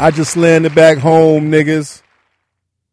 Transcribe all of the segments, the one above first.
I just landed back home, niggas.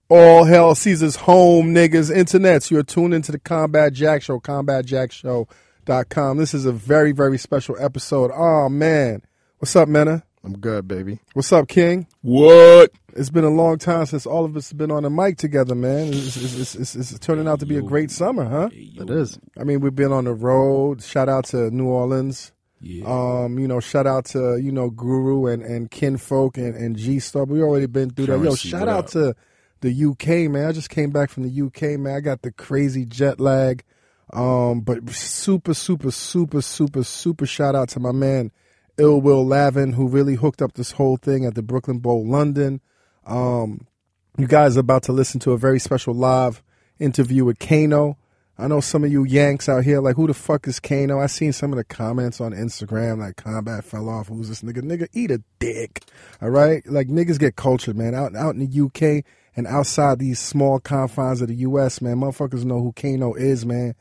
All hell Caesar's home, niggas. Internets, you're tuned into the Combat Jack Show, combatjackshow.com. This is a very, very special episode. Oh, man. What's up, Mena? I'm good, baby. What's up, King? What? It's been a long time since all of us have been on the mic together, man. It's, it's, it's, it's, it's turning out to be a great summer, huh? It is. I mean, we've been on the road. Shout out to New Orleans. Yeah. Um, you know, shout out to, you know, Guru and, and Kinfolk and, and G Star. We already been through that. Yo, shout out up? to the UK, man. I just came back from the UK, man. I got the crazy jet lag. Um, but super, super, super, super, super shout out to my man Ill Will Lavin, who really hooked up this whole thing at the Brooklyn Bowl London. Um, you guys are about to listen to a very special live interview with Kano. I know some of you Yanks out here like, who the fuck is Kano? I seen some of the comments on Instagram like, combat fell off. Who's this nigga? Nigga, eat a dick. All right, like niggas get cultured, man. Out out in the UK and outside these small confines of the US, man, motherfuckers know who Kano is, man.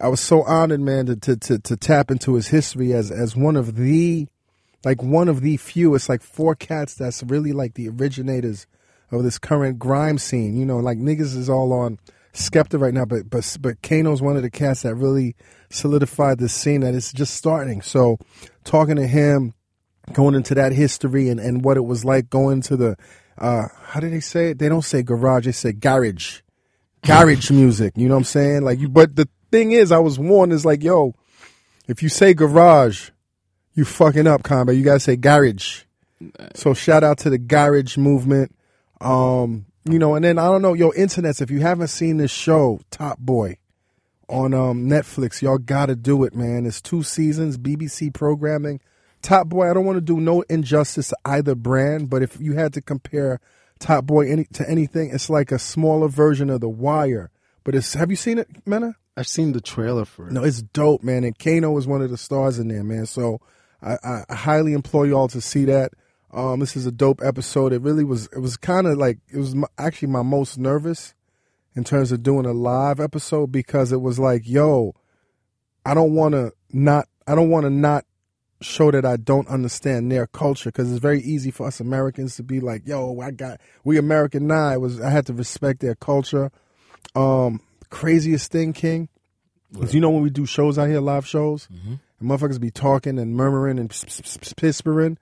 I was so honored, man, to to to, to tap into his history as as one of the like one of the few. It's like four cats that's really like the originators of this current grime scene. You know, like niggas is all on Skepta right now, but but but Kano's one of the cats that really solidified the scene that it's just starting. So talking to him, going into that history and, and what it was like going to the uh how did they say it? They don't say garage, they say garage. Garage music. You know what I'm saying? Like you but the thing is I was warned is like, yo, if you say garage, you fucking up, combat. You gotta say garage. So shout out to the garage movement. Um, you know, and then I don't know, yo, internets, if you haven't seen this show, Top Boy, on um Netflix, y'all gotta do it, man. It's two seasons, BBC programming. Top Boy, I don't want to do no injustice to either brand, but if you had to compare Top Boy any, to anything, it's like a smaller version of The Wire. But it's have you seen it, Mena? I've seen the trailer for it. No, it's dope, man. And Kano is one of the stars in there, man. So I, I, highly implore y'all to see that. Um, this is a dope episode. It really was. It was kind of like it was my, actually my most nervous in terms of doing a live episode because it was like, yo, I don't want to not. I don't want to not show that I don't understand their culture because it's very easy for us Americans to be like, yo, I got we American now. It was I had to respect their culture. Um, craziest thing, King, is you know when we do shows out here, live shows, and motherfuckers be talking and murmuring and pispering.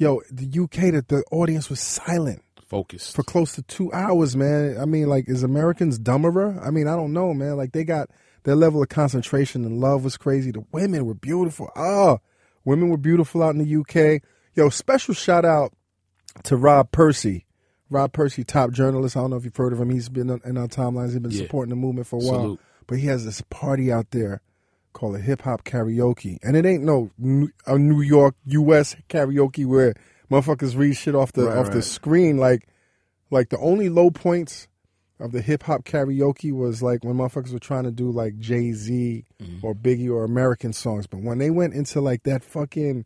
Yo, the UK, that the audience was silent Focused. for close to two hours, man. I mean, like, is Americans dumberer? I mean, I don't know, man. Like, they got their level of concentration and love was crazy. The women were beautiful. Oh, women were beautiful out in the UK. Yo, special shout out to Rob Percy. Rob Percy, top journalist. I don't know if you've heard of him. He's been in our timelines. He's been Yeah. supporting the movement for a while. Salute. But he has this party out there called a hip hop karaoke, and it ain't no New- a New York U.S. karaoke where motherfuckers read shit off the Right, off the screen. Like, like the only low points of the hip hop karaoke was like when motherfuckers were trying to do like Jay Z mm-hmm. or Biggie or American songs, but when they went into like that fucking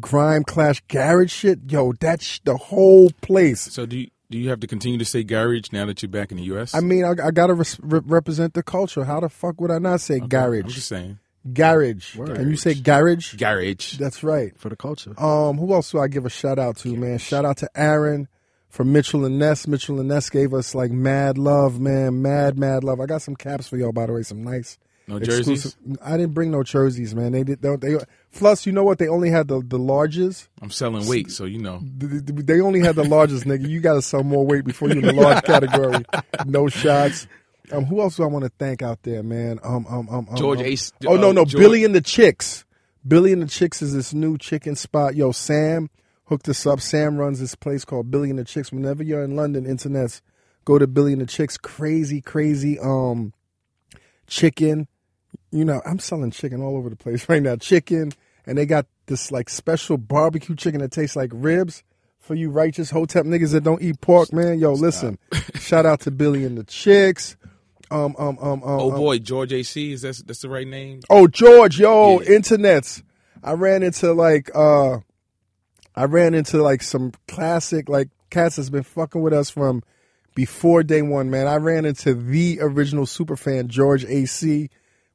grime clash garage shit, yo, that's sh- the whole place. So do you, do you have to continue to say garage now that you're back in the U.S.? I mean, I, I gotta re- represent the culture. How the fuck would I not say Okay, garage? I'm just saying. Garage. Can you say garage? Garage. That's right. for the culture. Um, who else do I give a shout out to, man? Shout out to Aaron from Mitchell and Ness. Mitchell and Ness gave us like mad love, man. Mad, mad love. I got some caps for y'all, by the way. Some nice No jerseys? I didn't bring no jerseys, man. They did. They, they plus, you know what? They only had the the larges. I'm selling weight, so you know. Th- th- They only had the largest, nigga. You got to sell more weight before you're in the large category. No shots. Um, who else do I want to thank out there, man? Um, um, um, um George um, Ace- Oh no, uh, no, George- Billy and the Chicks. Billy and the Chicks is this new chicken spot. Yo, Sam hooked us up. Sam runs this place called Billy and the Chicks. Whenever you're in London, internets, go to Billy and the Chicks. Crazy, crazy, um, chicken. You know, I'm selling chicken all over the place right now. Chicken, and they got this like special barbecue chicken that tastes like ribs. For you righteous hotep niggas that don't eat pork, man, yo, listen. Shout out to Billy and the Chicks. Um, um, um, um, Oh um, boy, George AC is that that's the right name? Oh, George, yo, Yeah. internets. I ran into like uh I ran into like some classic like cats that's been fucking with us from before day one, man. I ran into the original super fan, George AC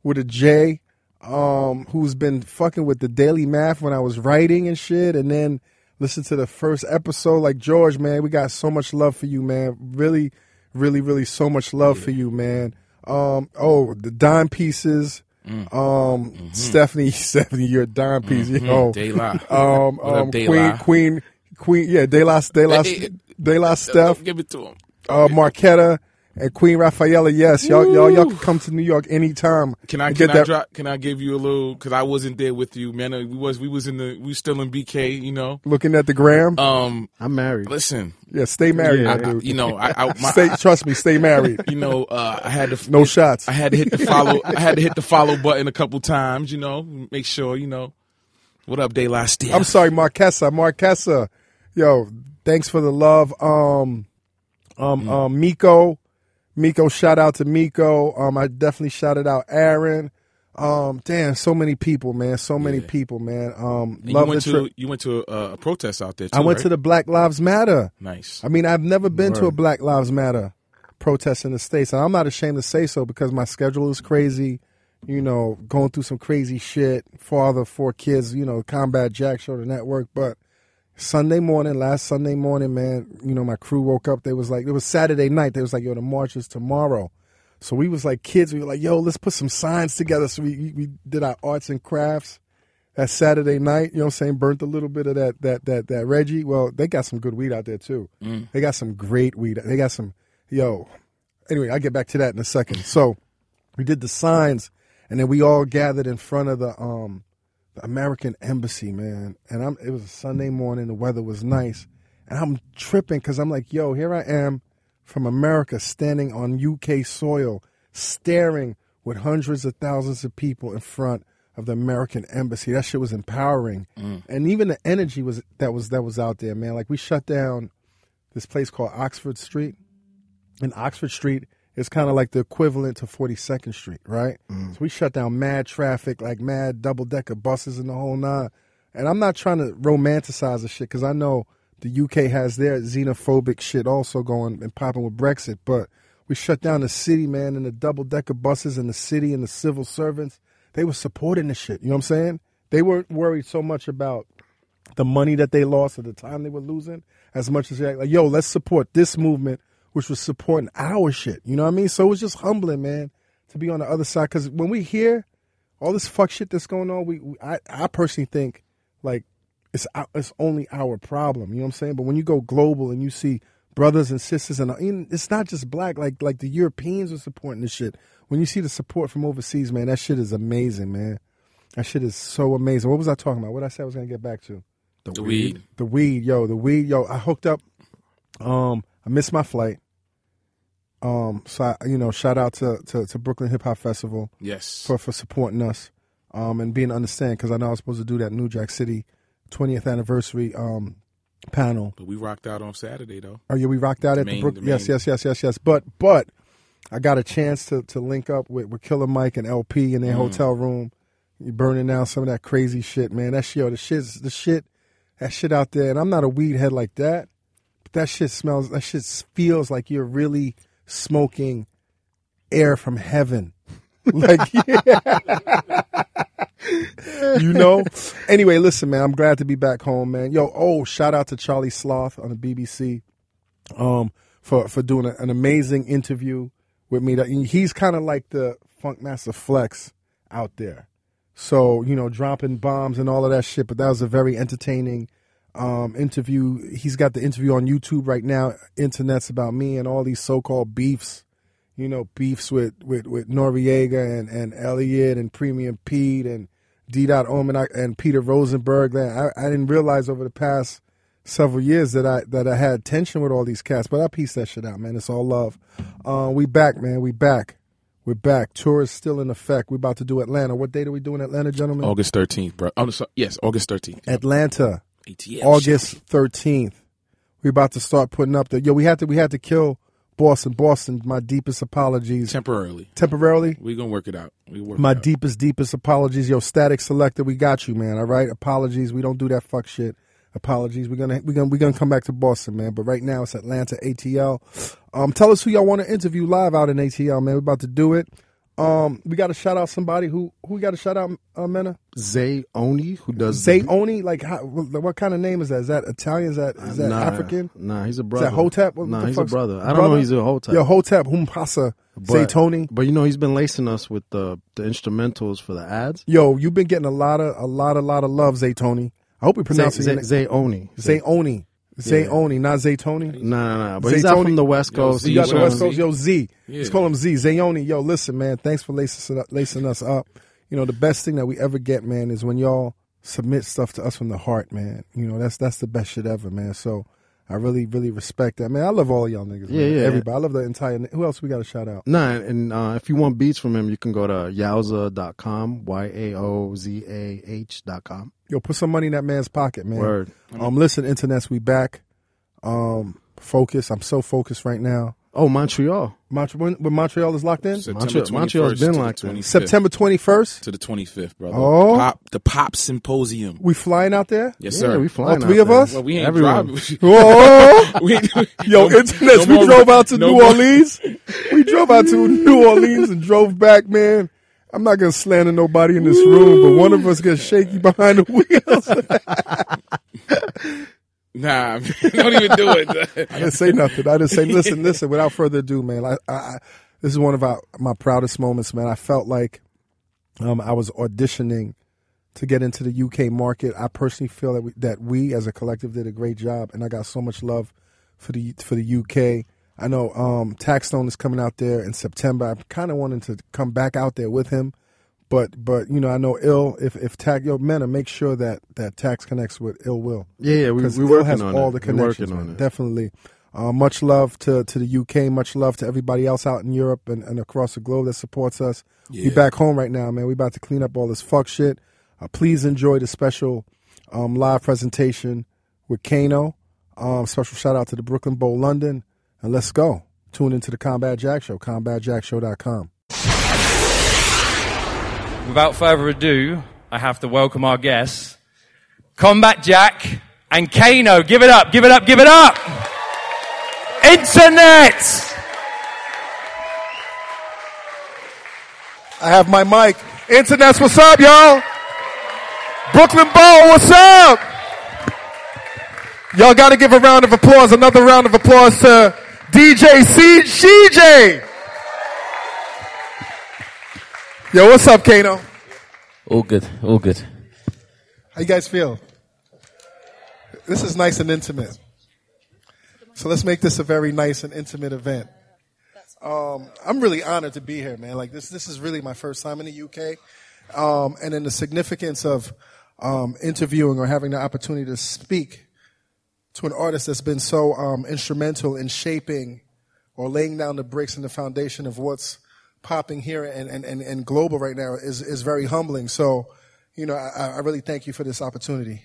with a J, um, who's been fucking with the Daily Math when I was writing and shit, and then listen to the first episode. Like George, man, we got so much love for you, man. Really, really, really, so much love for you, man. Um, oh, the dime pieces. Mm. Um, Mm-hmm. Stephanie, Stephanie, you're a dime piece. You know, De La. um, um, De Queen, La? Queen, Queen, yeah, De La, De La, Hey, hey, De La, Steph, Give it to him. uh, Marquetta, and Queen Rafaela. Yes, y'all, y'all, y'all can come to New York anytime. Can I and can get I that- drop? Can I give you a little? Because I wasn't there with you, man. We was we was in the we still in BK. You know. Looking at the gram. Um. I'm married. Listen. yeah, stay married, Yeah. I, dude. I- you know. I, I my, stay, trust me, stay married. you know. Uh, I had to No shots. I had to hit the follow. I had to hit the follow button a couple times. You know. Make sure. You know. What up, De La Steve? I'm sorry, Marquesa. Marquesa. Yo, thanks for the love. Um, um, Mm. um, Miko. Miko, shout out to Miko. Um, I definitely shouted out Aaron. Um, damn, so many people, man. So many Yeah. people, man. Um, And love you went the to trip. you went to a, a protest out there. Too, I went right? to the Black Lives Matter. nice. I mean, I've never been to a Black Lives Matter protest in the States. And I'm not ashamed to say so because my schedule is crazy. You know, going through some crazy shit. Father, four kids, you know, Combat Jack show the network. But Sunday morning, last Sunday morning, man, you know, my crew woke up. They was like, it was Saturday night. They was like, yo, the march is tomorrow. So we was like kids. We were like, yo, let's put some signs together. So we, we, did our arts and crafts that Saturday night, you know what I'm saying? Burnt a little bit of that that that that Reggie. Well, they got some good weed out there too. They got some great weed. They got some yo. Anyway, I'll get back to that in a second. So we did the signs and then we all gathered in front of the um American embassy, man. And I'm it was a Sunday morning, the weather was nice. And I'm tripping because I'm like, yo, here I am from America standing on UK soil, staring with hundreds of thousands of people in front of the American embassy. That shit was empowering. Mm. And even the energy was that was that was out there, man. Like we shut down this place called Oxford Street. And Oxford Street is kind of like the equivalent to 42nd Street, right? Mm. So we shut down mad traffic, like mad double decker buses and the whole nine. And I'm not trying to romanticize the shit because I know the UK has their xenophobic shit also going and popping with Brexit, but we shut down the city, man, and the double decker buses in the city and the civil servants. They were supporting the shit. You know what I'm saying? They weren't worried so much about the money that they lost or the time they were losing as much as they're like, yo, let's support this movement, which was supporting our shit. You know what I mean? So it was just humbling, man, to be on the other side. Because when we hear all this fuck shit that's going on, we, we I, I personally think like it's it's only our problem. You know what I'm saying? But when you go global and you see brothers and sisters, and and it's not just black. Like like the Europeans are supporting this shit. When you see the support from overseas, man, that shit is amazing, man. That shit is so amazing. What was I talking about? What I said I was gonna get back to. The weed. The weed, yo, the weed, yo. I hooked up. Um, I missed my flight. Um, so I, you know, shout out to, to, to Brooklyn Hip Hop Festival Yes. for for supporting us, um, and being understand because I know I was supposed to do that New Jack City 20th anniversary um panel. but we rocked out on Saturday though. Oh yeah, we rocked out at main- the Brooklyn. Yes, yes, yes, yes, yes. But but I got a chance to to link up with, with Killer Mike and LP in their Mm. hotel room. You burning down some of that crazy shit, man. That shit, yo, the shit, the shit, that shit out there. And I'm not a weed head like that, but that shit smells. That shit feels like you're really smoking air from heaven. like, you know. Anyway, listen, man. I'm glad to be back home, man. Yo, oh, shout out to Charlie Sloth on the BBC, um, for for doing a, an amazing interview with me. He's kind of like the Funk Master Flex out there. So you know, dropping bombs and all of that shit. But that was a very entertaining um, interview. He's got the interview on YouTube right now. Internet's about me and all these so-called beefs you know, beefs with, with, with Noreaga and, and Elliot and Premium Pete and D. Dot Omen and Peter Rosenberg. That I, I didn't realize over the past several years that I that I had tension with all these cats, but I pieced that shit out, man. It's all love. Uh, we back, man. We back. We're back. Tour is still in effect. We're about to do Atlanta. What date are we doing Atlanta, gentlemen? August thirteenth, bro. Oh, no, so- yes, August thirteenth. Atlanta. ATL. August thirteenth. We're about to start putting up the yo. We had to we had to kill Boston. Boston. My deepest apologies. temporarily. Temporarily. We gonna work it out. We work My it out. deepest, deepest apologies. Yo, Statik Selektah, we got you, man. All right. Apologies. We don't do that fuck shit. Apologies. We're gonna we're gonna we're gonna come back to Boston, man. But right now it's Atlanta ATL. Um, tell us who y'all want to interview live out in ATL, man. We're about to do it. Um, we got to shout out somebody who who we got to shout out. Uh, Mena Zay Oni, who does Zay Oni. Like, how, what, kind of name is that? Is that Italian? Is that is that nah, African? Nah, he's a brother. Is brother. that Hotep? What nah, the he's a brother. I don't know. He's a Hotep. Yo, Hotep, Humpasa, Zay Tony. But you know, he's been lacing us with the the instrumentals for the ads. Yo, you've been getting a lot of a lot, a lot of love, Zay Tony. I hope we pronounce Zay, it Zay Oni. Zay Oni. Zay Yeah. Oni, not Zay Tony. Nah, nah, nah. But Zay he's out Tony- from the West Yo, Coast. Z, You got the West Coast, yo Z. Yeah. Let's call him Z. Zayoni, yo, listen, man. Thanks for lacing, lacing us up. You know, the best thing that we ever get, man, is when y'all submit stuff to us from the heart, man. You know, that's that's the best shit ever, man. So I really, really respect that, man. I love all of y'all niggas. Yeah, man. yeah. Everybody. I love the entire. Who else we got to shout out? Nah, and, and uh, if you want beats from him, you can go to yowza.com, Y A O Z A H.com. Yo, put some money in that man's pocket, man. Word. Um, listen, internets, we back. Um, focus. I'm so focused right now. Oh, Montreal. Montreal, when, when Montreal is locked in, Montreal, Montreal's been to the like that. 25th. September 21st. to the 25th, brother. Oh. Pop, the Pop Symposium. We flying out there. Yes, Yeah, sir. we flying All three out of there. us? Well, we ain't Everyone. driving. Whoa. we Yo, no- internets, no we more- drove out to no New more- Orleans. We drove out to New Orleans and drove back, man. I'm not gonna slander nobody in this room, but one of us gets shaky behind the wheels. Nah, don't even do it. I didn't say nothing. I didn't say. Listen, listen. Without further ado, man, I, I this is one of our, my proudest moments, man. I felt like um, I was auditioning to get into the UK market. I personally feel that we, that we as a collective did a great job, and I got so much love for the for the UK. I know um, Taxstone is coming out there in September. I'm kind of wanting to come back out there with him, but but you know I know Ill if if Tax yo Mena make sure that that Tax connects with Ill Will Yeah, yeah, we, we Ill working has on all it. the We're working on man. it. Definitely. Uh, much love to, to the UK. Much love to everybody else out in Europe and, and across the globe that supports us. We back home right now, man. We about to clean up all this fuck shit. Uh, please enjoy the special um, live presentation with Kano. Um, special shout out to the Brooklyn Bowl London. And let's go. Tune into the Combat Jack Show, combatjackshow.com. Without further ado, I have to welcome our guests, Combat Jack and Kano. Give it up, give it up, give it up! Internet! I have my mic. Internets, what's up, y'all? Brooklyn Bowl, what's up? Y'all got to give a round of applause, another round of applause to DJ C- CJ. Yo, what's up, Kano? All good, all good. How you guys feel? This is nice and intimate. So let's make this a very nice and intimate event. Um, I'm really honored to be here, man. Like this, this is really my first time in the UK, um, and in the significance of um, interviewing or having the opportunity to speak to an artist that's been so um, instrumental in shaping or laying down the bricks and the foundation of what's popping here and, and, and, and global right now is, is very humbling. So, you know, I, I really thank you for this opportunity.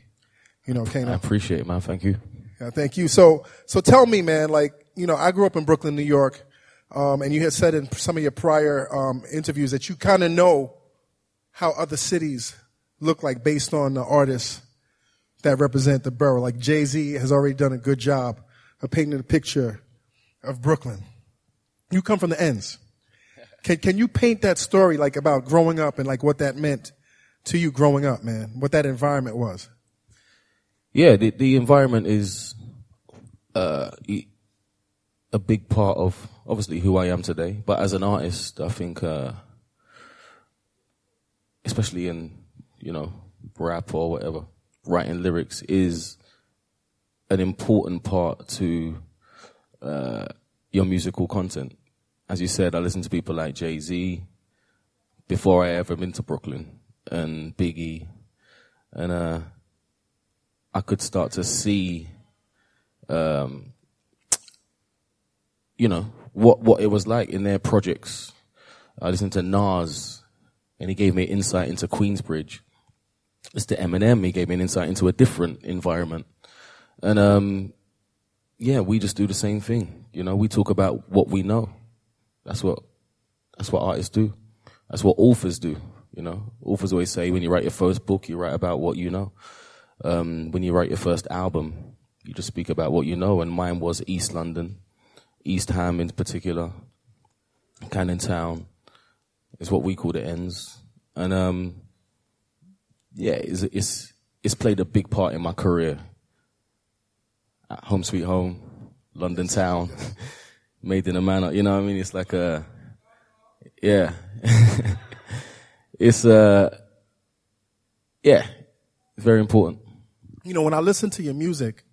You know, I appreciate it, man. Thank you. Yeah, thank you. So, so tell me, man, like, you know, I grew up in Brooklyn, New York, um, and you had said in some of your prior um, interviews that you kind of know how other cities look like based on the artists that represent the borough. Like Jay Z has already done a good job of painting a picture of Brooklyn. You come from the ends. Can can you paint that story like about growing up and like what that meant to you growing up, man? What that environment was? Yeah, the the environment is uh, a big part of obviously who I am today. But as an artist, I think, uh, especially in you know rap or whatever, writing lyrics is an important part to uh, your musical content. As you said, I listen to people like Jay Z before I ever been to Brooklyn and Biggie, and uh, I could start to see, um, you know, what what it was like in their projects. I listened to Nas, and he gave me insight into Queensbridge. Mr. Eminem, he gave me an insight into a different environment, and um, yeah, we just do the same thing. You know, we talk about what we know. That's what that's what artists do. That's what authors do. You know, authors always say when you write your first book, you write about what you know um, when you write your first album, you just speak about what you know. And mine was East London, East Ham in particular, Canning Town, It's what we call the ends, and um, yeah, it's it's it's played a big part in my career. At home sweet home, London town, made in a Manor. You know what I mean? It's like a yeah. it's uh yeah, it's very important. You know, when I listen to your music,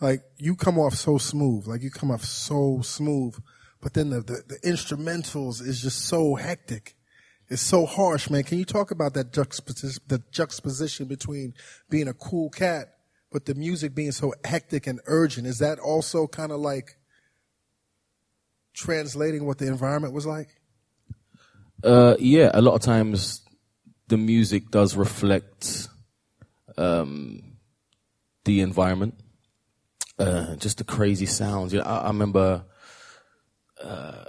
like you come off so smooth, like you come off so smooth, but then the, the, the instrumentals is just so hectic. It's so harsh, man. Can you talk about that juxtaposition, the juxtaposition between being a cool cat, but the music being so hectic and urgent? Is that also kind of like translating what the environment was like? Uh, yeah, a lot of times the music does reflect um, the environment, uh, just the crazy sounds. You know, I, I remember uh,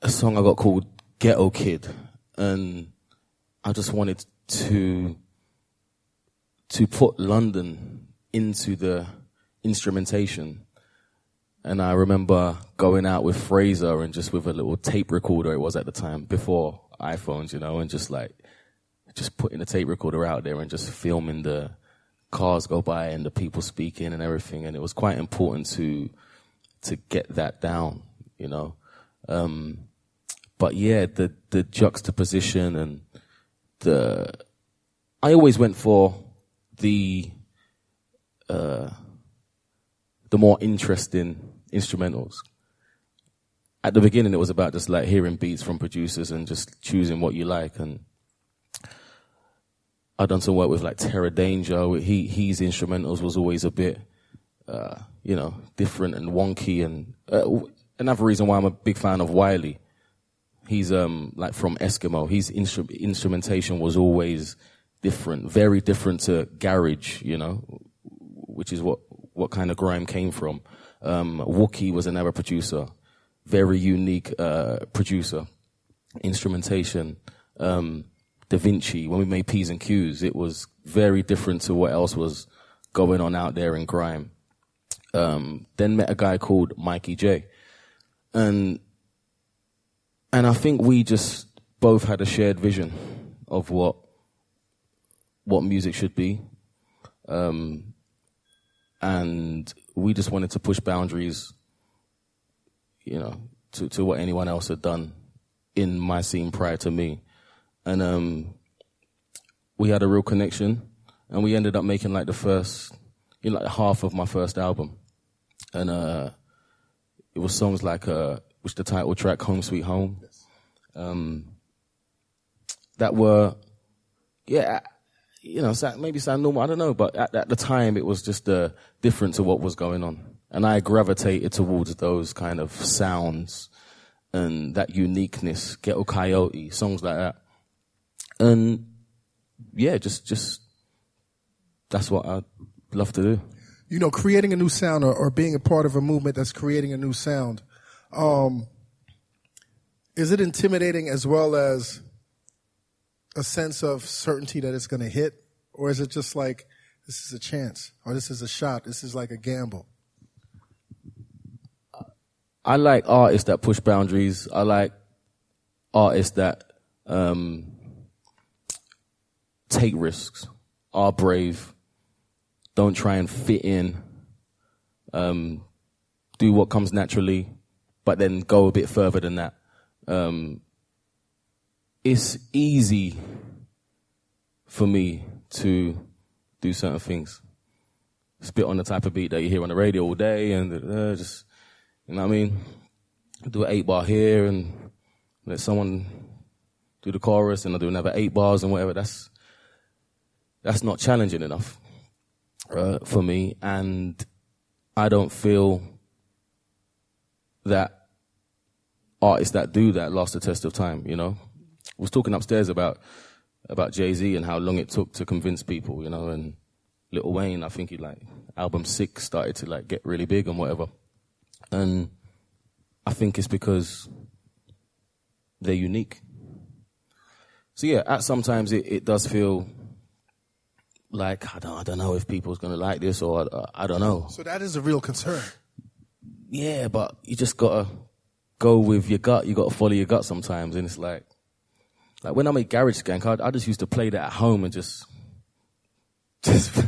a song I got called "Ghetto Kid," and I just wanted to to put London into the instrumentation. And I remember going out with Fraser and just with a little tape recorder, it was at the time, before iPhones, you know, and just like, just putting the tape recorder out there and just filming the cars go by and the people speaking and everything. And it was quite important to, to get that down, you know. Um, but yeah, the, the juxtaposition and the, I always went for the, uh, the more interesting instrumentals. At the beginning, it was about just like hearing beats from producers and just choosing what you like. And I've done some work with like Terror Danjah. He his instrumentals was always a bit, uh, you know, different and wonky. And uh, another reason why I'm a big fan of Wiley. He's um like from Eskimo. His instru- instrumentation was always different, very different to garage. You know, which is what what kind of grime came from. Um, Wookie was another producer, very unique uh, producer. Instrumentation, um, Davinche. When we made P's and Q's, it was very different to what else was going on out there in grime. Um, then met a guy called Mikey J, and and I think we just both had a shared vision of what what music should be. Um, and we just wanted to push boundaries, you know, to, to what anyone else had done in my scene prior to me. And um, we had a real connection, and we ended up making like the first, you know, like half of my first album. And uh, it was songs like, uh, which the title track, Home Sweet Home, um, that were, yeah, you know, maybe sound normal. I don't know, but at, at the time it was just uh, different to what was going on, and I gravitated towards those kind of sounds and that uniqueness, Ghetto Coyote, songs like that, and yeah, just just that's what I love to do. You know, creating a new sound or, or being a part of a movement that's creating a new sound. Um, is it intimidating as well as a sense of certainty that it's going to hit, or is it just like this is a chance, or this is a shot, this is like a gamble? I like artists that push boundaries. I like artists that um, take risks, are brave, don't try and fit in, um, do what comes naturally, but then go a bit further than that. Um, it's easy for me to do certain things. Spit on the type of beat that you hear on the radio all day and uh, just, you know what I mean? Do an eight bar here and let someone do the chorus and I do another eight bars and whatever. That's, that's not challenging enough uh, for me. And I don't feel that artists that do that last the test of time, you know? was talking upstairs about about Jay Z and how long it took to convince people, you know, and Lil Wayne, I think he like album six started to like get really big and whatever. And I think it's because they're unique. So yeah, at sometimes it, it does feel like I don't I don't know if people's gonna like this or I, I don't know. So that is a real concern. Yeah, but you just gotta go with your gut. You gotta follow your gut sometimes, and it's like like when I made Garage Skank, I, I just used to play that at home and just, just,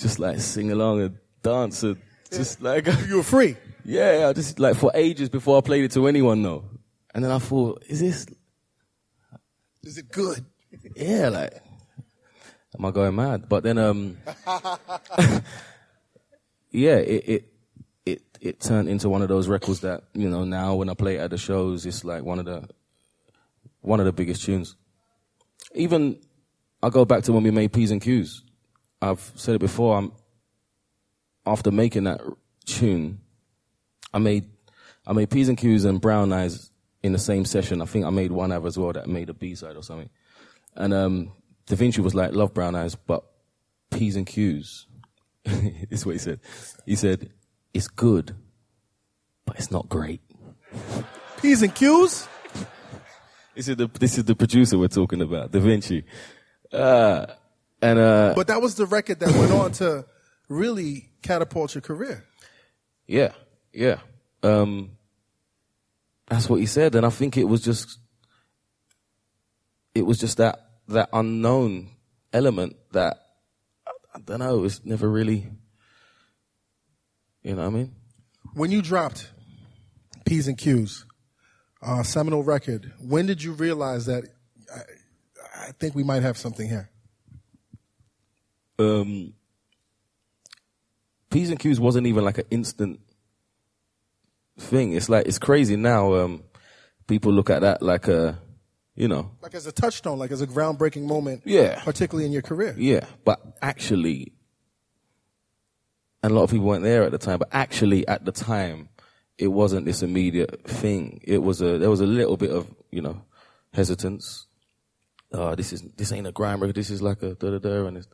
just like sing along and dance and just like, You were free. yeah, I just like for ages before I played it to anyone though. And then I thought, is this, Is it good? yeah, like, am I going mad? But then, um, yeah, it, it, it, turned into one of those records that, you know, now when I play at the shows, it's like one of the, one of the biggest tunes. Even, I go back to when we made P's and Q's. I've said it before, I'm, after making that tune, I made, I made P's and Q's and Brown Eyes in the same session. I think I made one other as well that made a B-side or something. And um, Davinche was like, love brown eyes, but P's and Q's. is what he said. He said, it's good, but it's not great. P's and Q's? This is the, this is the producer we're talking about, Davinche. Uh, and, uh, But that was the record that went on to really catapult your career. yeah, yeah. Um, that's what he said. And I think it was just, it was just that, that unknown element that, I, I don't know, it's never really, you know what I mean? When you dropped P's and Q's, uh, seminal record, when did you realize that I, I think we might have something here? um, P's and Q's wasn't even like an instant thing. It's like it's crazy now. Um, people look at that like a, you know, Like as a touchstone, like as a groundbreaking moment, Yeah. particularly in your career. yeah. But actually, and a lot of people weren't there at the time. But actually, at the time, it wasn't this immediate thing. It was a there was a little bit of you know hesitance. Uh, this is this ain't a grime record. This is like a da da da, and it's,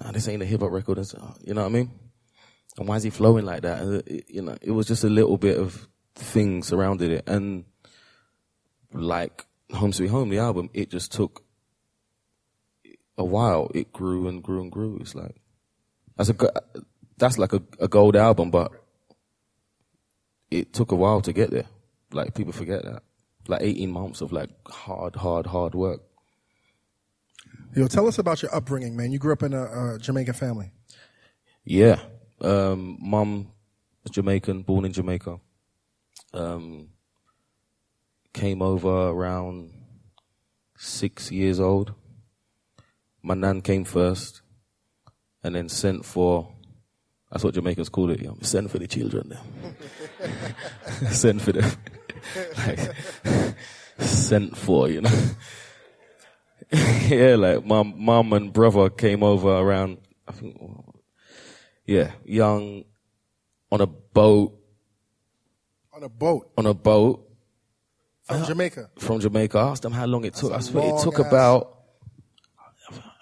nah, this ain't a hip hop record. Uh, you know what I mean? And why is he flowing like that? And it, you know, it was just a little bit of thing surrounded it, and like Home Sweet Home, the album, it just took a while. It grew and grew and grew. It's like that's a that's like a, a gold album, but it took a while to get there. Like people forget that. Like 18 months of like hard, hard, hard work. Yo, tell us about your upbringing, man. You grew up in a, a Jamaican family. Yeah. Um, mum Jamaican, born in Jamaica. Um, came over around six years old. My nan came first and then sent for, that's what Jamaicans call it, you know, send for the children. then. send for them. like, sent for, you know. yeah, like mum, mum and brother came over around, I think, yeah, young, on a boat, On a boat on a boat from Jamaica. from Jamaica. I asked them how long it took. I swear it took ass- about,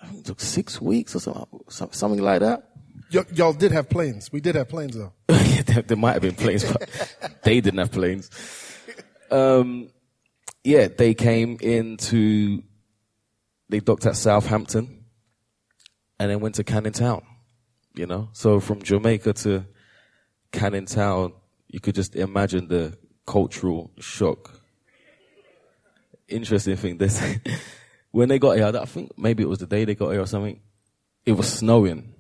I think it took six weeks or something, something like that. Y- y'all did have planes. We did have planes though. yeah, there, there might have been planes, but they didn't have planes. Um, yeah, they came into, they docked at Southampton and then went to Canning Town, you know? So from Jamaica to Canning Town, you could just imagine the cultural shock. Interesting thing, this, when they got here, I think maybe it was the day they got here or something, it was snowing.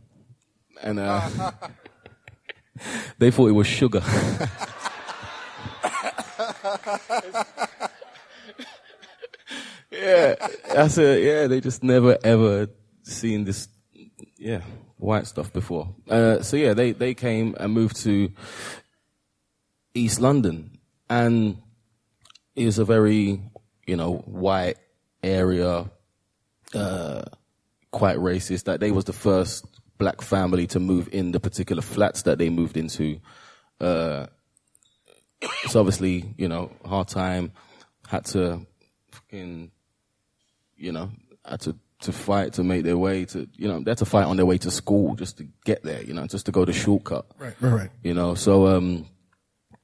And, uh, they thought it was sugar. yeah, that's it. Yeah, they just never ever seen this, yeah, white stuff before. Uh, so yeah, they they came and moved to East London, and it was a very, you know, white area, uh, quite racist. That they was the first black family to move in the particular flats that they moved into. Uh, it's obviously, you know, hard time. Had to, fucking, you know, had to to fight to make their way to, you know, they had to fight on their way to school just to get there, you know, just to go the shortcut. Right, right, right. You know, so um,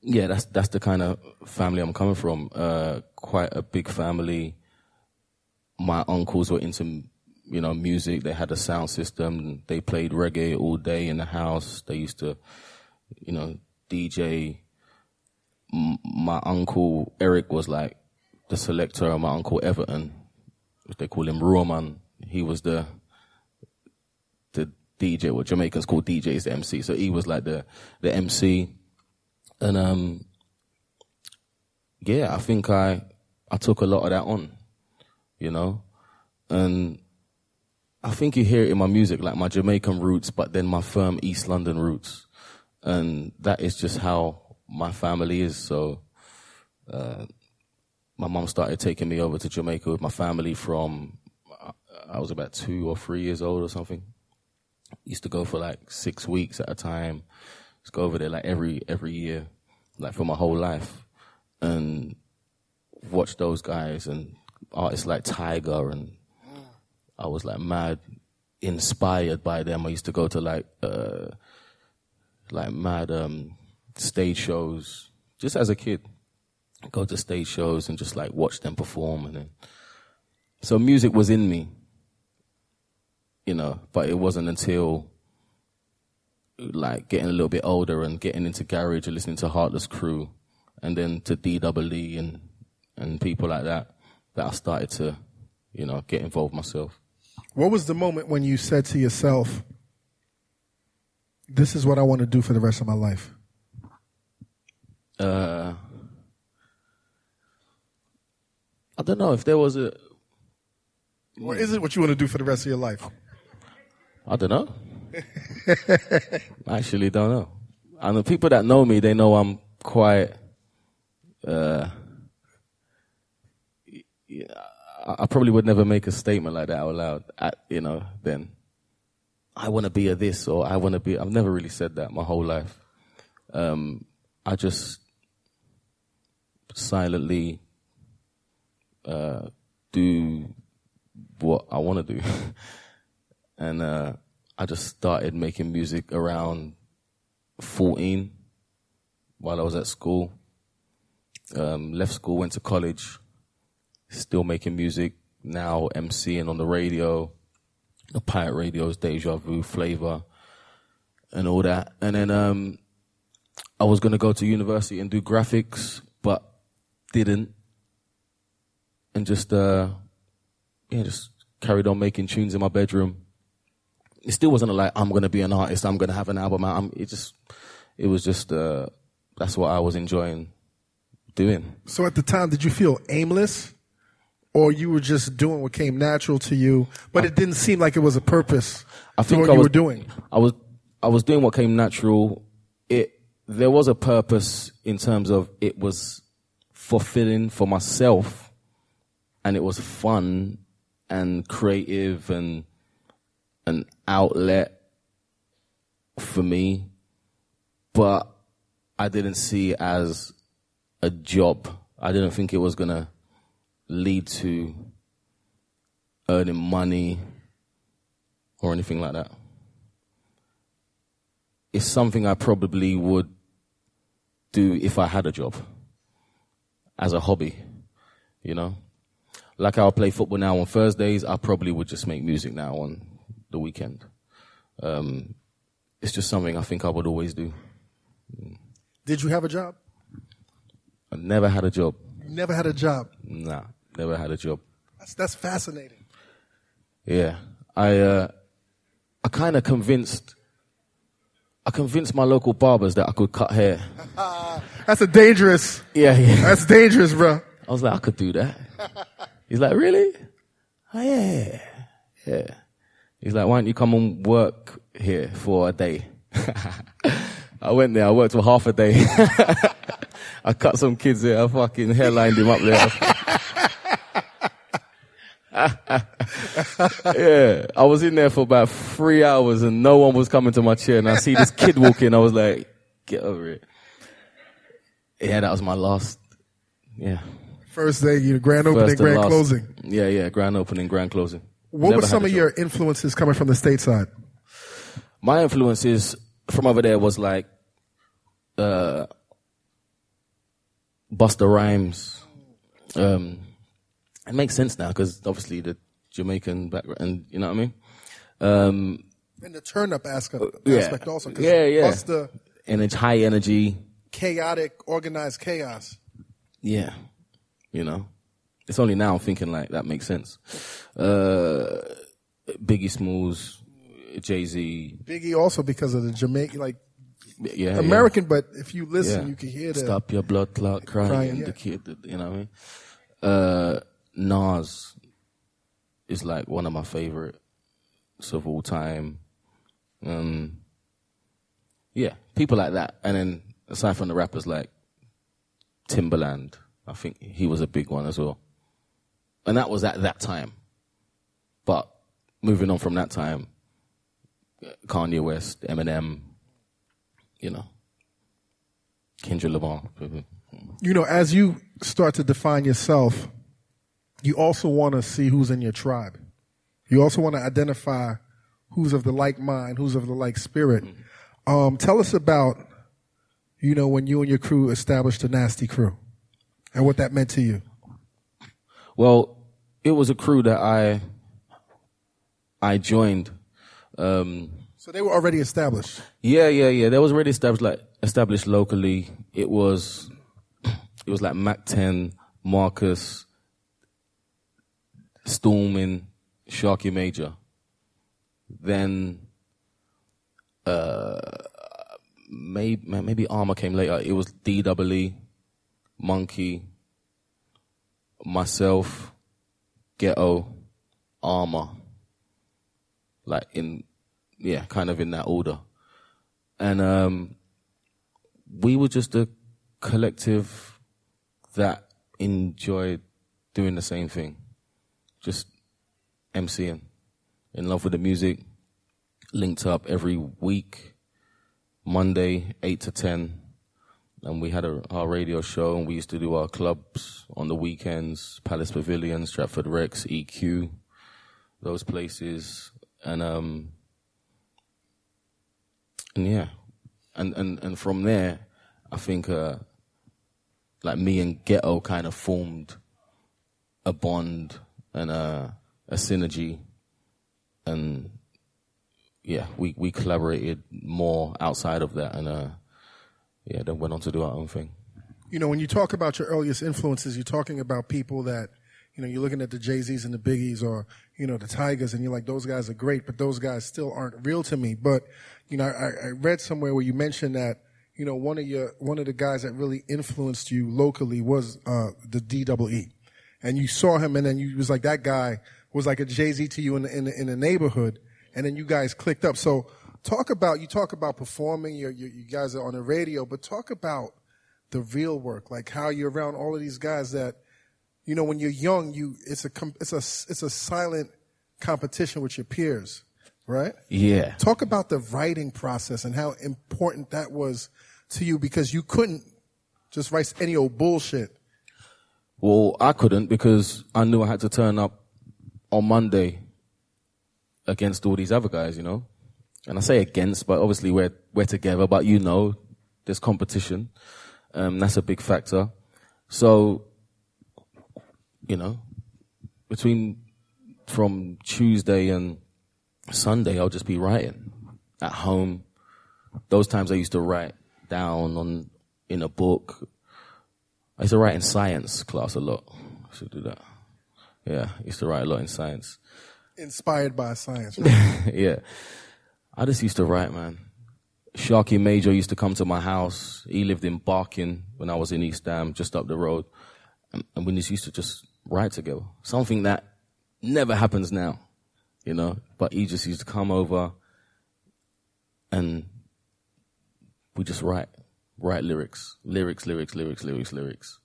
yeah, that's that's the kind of family I'm coming from. Uh, quite a big family. My uncles were into, you know, music. They had a sound system. They played reggae all day in the house. They used to, you know, DJ. M- my uncle Eric was like the selector, my uncle Everton, they call him Roman. He was the the DJ. What Jamaicans call DJs, the MC. So he was like the the MC, and um, yeah, I think I I took a lot of that on, you know, and I think you hear it in my music, like my Jamaican roots, but then my firm East London roots, and that is just how my family is. So, uh, my mom started taking me over to Jamaica with my family from I was about two or three years old or something. Used to go for like six weeks at a time. Just go over there like every every year, like for my whole life, and watch those guys and artists like Tiger and I was like mad inspired by them. I used to go to like uh, like mad um, stage shows just as a kid. Go to stage shows and just like watch them perform, and then so music was in me, you know. But it wasn't until like getting a little bit older and getting into garage and listening to Heartless Crew, and then to DWE and and people like that that I started to, you know, get involved myself. What was the moment when you said to yourself, "This is what I want to do for the rest of my life"? Uh, I don't know if there was a. Or is it what you want to do for the rest of your life? I don't know. I actually don't know. And the people that know me, they know I'm quite. Uh, yeah, I probably would never make a statement like that out loud. At, you know, then I want to be a this or I want to be. I've never really said that my whole life. Um, I just silently uh, do what I want to do, and uh, I just started making music around fourteen while I was at school. Um, left school, went to college, still making music now, MCing on the radio, the pirate radios, Deja Vu, Flavor, and all that. And then um, I was going to go to university and do graphics, but didn't, and just uh, yeah, just carried on making tunes in my bedroom. It still wasn't like I'm going to be an artist. I'm going to have an album out. I'm, it just, it was just uh, that's what I was enjoying doing. So at the time, did you feel aimless, or you were just doing what came natural to you, but it didn't seem like it was a purpose I think what I you was were doing? I was I was doing what came natural. It there was a purpose in terms of it was fulfilling for myself, and it was fun and creative and an outlet for me, but I didn't see it as a job. I didn't think it was gonna lead to earning money or anything like that. It's something I probably would do if I had a job as a hobby, you know? Like I'll play football now on Thursdays, I probably would just make music now on the weekend. Um, it's just something I think I would always do. Did you have a job? I never had a job. You never had a job. Nah, never had a job. That's that's fascinating. Yeah, I uh, I kind of convinced I convinced my local barbers that I could cut hair. That's a dangerous. Yeah, yeah. That's dangerous, bro. I was like, I could do that. He's like, really? Oh, yeah, yeah. He's like, why don't you come and work here for a day? I went there. I worked for half a day. I cut some kids there. I fucking hairlined him up there. yeah, I was in there for about three hours and no one was coming to my chair. And I see this kid walking. I was like, get over it. Yeah, that was my last. Yeah. First day, you know, grand opening, First grand last. closing. Yeah, yeah, grand opening, grand closing. What Never were some of your influences coming from the stateside? My influences from over there was like uh Busta Rhymes. Um it makes sense now because obviously the Jamaican background and you know what I mean? Um And the turn up aspect, yeah. aspect also. Yeah, yeah. And it's high energy. chaotic, organized chaos? Yeah. You know. it's only now I'm thinking like that makes sense. Uh, Biggie Smalls, Jay Z, Biggie also because of the Jamaican, like yeah, American, but if you listen, Yeah. you can hear the. Stop your blood clot crying, Crying, the kid, you know what I mean? Uh, Nas is like one of my favorites of all time. Um, yeah, people like that. And then aside from the rappers like Timbaland, I think he was a big one as well. And that was at that time. But moving on from that time, Kanye West, Eminem, you know, Kendrick Lamar. you know, as you start to define yourself, you also want to see who's in your tribe. You also want to identify who's of the like mind, who's of the like spirit. Um, tell us about, you know, when you and your crew established the Nasty Crew and what that meant to you. Well, it was a crew that I I joined. Um, So they were already established. yeah, yeah, yeah. They was already established like established locally. It was it was like Mac Ten, Marcus, Stormin, Sharky Major. Then uh maybe maybe Armor came later. It was DWE, Monkey, myself, Ghetto, Armor. Like in yeah, kind of in that order. And um we were just a collective that enjoyed doing the same thing. Just MCing. In love with the music. Linked up every week. Monday, 8 to 10. And we had a, our radio show and we used to do our clubs on the weekends. Palace Pavilion, Stratford Rex, EQ. Those places. And, um, and yeah. And, and, and from there, I think, uh, like me and Ghetto kind of formed a bond and a, a synergy. And yeah, we, we collaborated more outside of that and, uh, yeah, then went on to do our own thing. You know, when you talk about your earliest influences, you're talking about people that, you know, you're looking at the Jay Z's and the Biggies or, you know, the Tigers, and you're like, those guys are great, but those guys still aren't real to me. But, you know, I, I read somewhere where you mentioned that, you know, one of your, one of the guys that really influenced you locally was, uh, the DWE. And you saw him and then you was like, that guy was like a Jay Z to you in the, in the, in the neighborhood. And then you guys clicked up. So talk about, you talk about performing, you you guys are on the radio, but talk about, the real work, like how you're around all of these guys that, you know, when you're young, you it's a it's a it's a silent competition with your peers, right? Yeah. Talk about the writing process and how important that was to you because you couldn't just write any old bullshit. Well, I couldn't because I knew I had to turn up on Monday against all these other guys, you know. And I say against, but obviously we're we're together. But you know, there's competition. Um, that's a big factor. So, you know, between from Tuesday and Sunday, I'll just be writing at home. Those times I used to write down on in a book. I used to write in science class a lot. I should do that. Yeah, I used to write a lot in science. Inspired by science. Right? yeah. I just used to write, man. Sharky Major used to come to my house. He lived in Barking when I was in East Ham, just up the road. And, and we just used to just write together. Something that never happens now, you know. But he just used to come over and we just write, write lyrics, lyrics, lyrics, lyrics, lyrics, lyrics,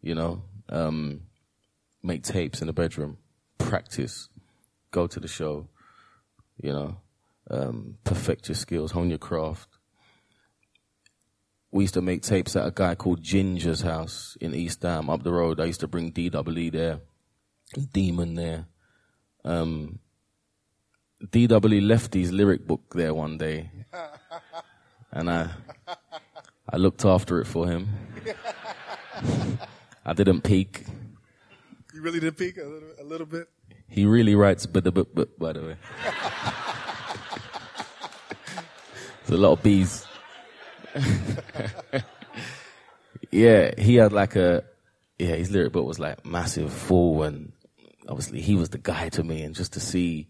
you know. Um, make tapes in the bedroom, practice, go to the show, you know, um, perfect your skills, hone your craft. We used to make tapes at a guy called Ginger's house in East Ham, up the road. I used to bring DWE there, Demon there. Um, DWE left his lyric book there one day, and I, I looked after it for him. I didn't peek. you really did peek a little, a little bit. He really writes but the but, but by the way. There's a lot of bees. yeah, he had like a yeah, his lyric book was like massive, full, and obviously he was the guy to me. And just to see,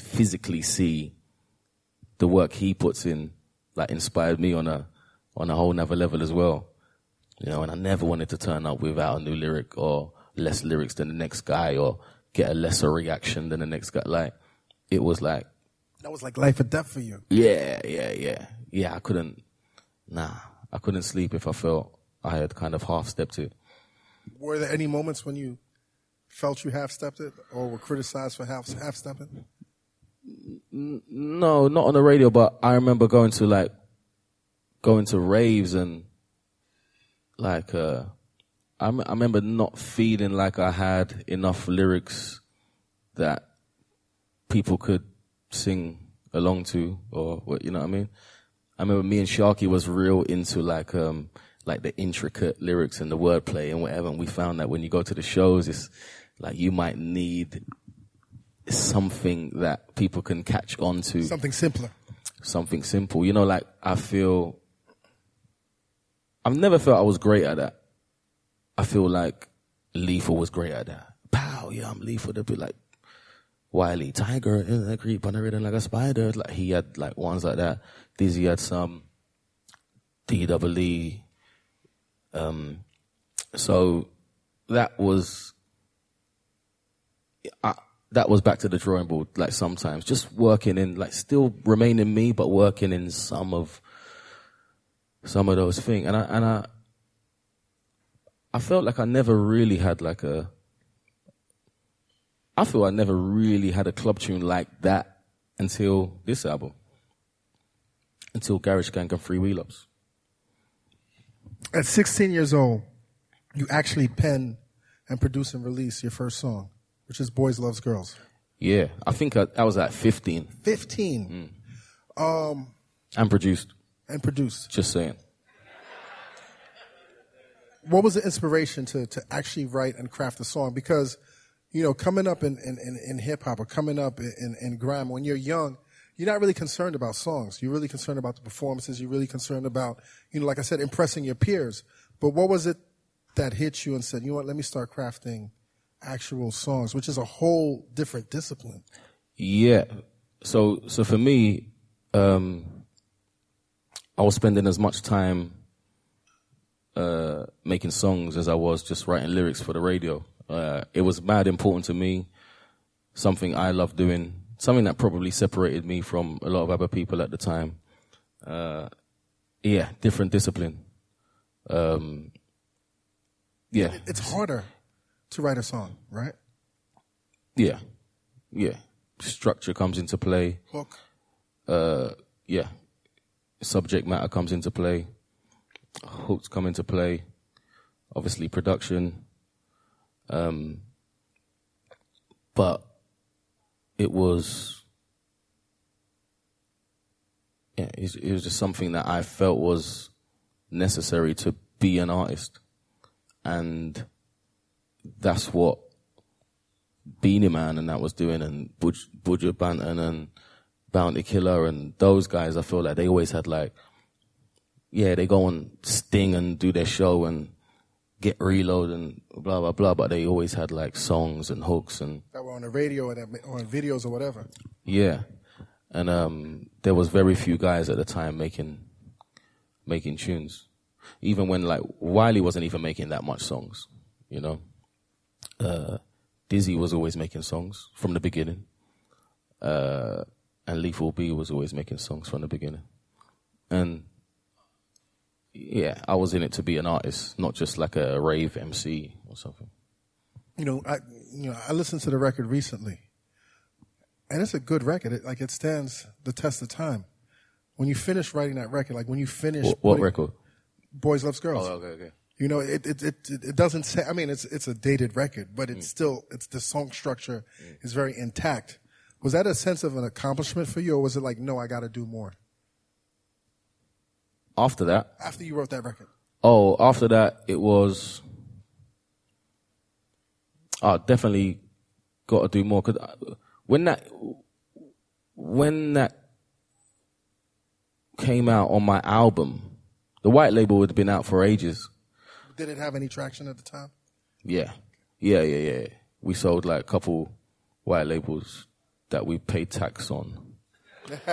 physically see the work he puts in, like inspired me on a on a whole nother level as well. You know, and I never wanted to turn up without a new lyric or less lyrics than the next guy or get a lesser reaction than the next guy. Like it was like, That was like life or death for you. yeah, yeah, yeah, yeah. I couldn't, nah, I couldn't sleep if I felt I had kind of half stepped it. Were there any moments when you felt you half stepped it or were criticized for half half stepping? No, not on the radio, but I remember going to like going to raves and like uh I, m- I remember not feeling like I had enough lyrics that people could sing along to or what you know what I mean. I remember me and Sharky was real into like um like the intricate lyrics and the wordplay and whatever and we found that when you go to the shows it's like you might need something that people can catch on to Something simpler. something simple. You know, like I feel I've never felt I was great at that. I feel like Lethal was great at that. Pow, yeah, I'm Lethal. They'd be like Wiley, Tiger, uh, creep on rhythm like a spider. Like he had like ones like that. Dizzy had some D double E. Um, so that was I, that was back to the drawing board. Like sometimes, just working in, like still remaining me, but working in some of some of those things. And I and I I felt like I never really had like a. I feel I never really had a club tune like that until this album. Until Garage Skank and 3 Wheel-Ups. At 16 years old, you actually pen and produce and release your first song, which is Boys Loves Girls. Yeah, I think I, I was at 15 15 mm. um, and produced. And produced. Just saying. What was the inspiration to, to actually write and craft a song? Because, you know, coming up in, in, in, in hip hop or coming up in, in, in grime, when you're young, you're not really concerned about songs. You're really concerned about the performances. You're really concerned about, you know, like I said, impressing your peers. But what was it that hit you and said, you know what, let me start crafting actual songs, which is a whole different discipline. Yeah. So so for me, um, I was spending as much time uh, making songs as I was just writing lyrics for the radio. Uh, it was mad important to me. Something I loved doing. Something that probably separated me from a lot of other people at the time. Uh, yeah, different discipline. Um, yeah, It's harder to write a song, right? yeah, yeah. Structure comes into play. Hook. uh, yeah, subject matter comes into play, hooks come into play, obviously production. Um, but it was, yeah, it was, it was just something that I felt was necessary to be an artist, and that's what Beenie Man and that was doing, and Budge, Buju Banton and Bounty Killer and those guys. I feel like they always had like, yeah, they go and sting and do their show and get reload and blah blah blah, but they always had like songs and hooks and That were on the radio or, on videos or whatever. yeah, and um, there was very few guys at the time making making tunes. Even when like Wiley wasn't even making that much songs, you know. Uh, Dizzy was always making songs from the beginning, uh, and Lethal B was always making songs from the beginning, and yeah, I was in it to be an artist, not just like a rave MC or something. you know, I you know, I listened to the record recently, and it's a good record. It, like it stands the test of time. When you finish writing that record, like when you finish What, what putting- record? Boys Loves Girls. Oh, okay, okay. You know, it, it it it doesn't say. I mean, it's it's a dated record, but Mm. it's still it's the song structure is very intact. Was that a sense of an accomplishment for you, or was it like, no, I got to do more After that, after you wrote that record? Oh, after that, it was. I definitely got to do more because uh, when that when that came out on my album, the white label had been out for ages. Did it have any traction at the time? Yeah, yeah, yeah, yeah. We sold like a couple white labels that we pay tax on.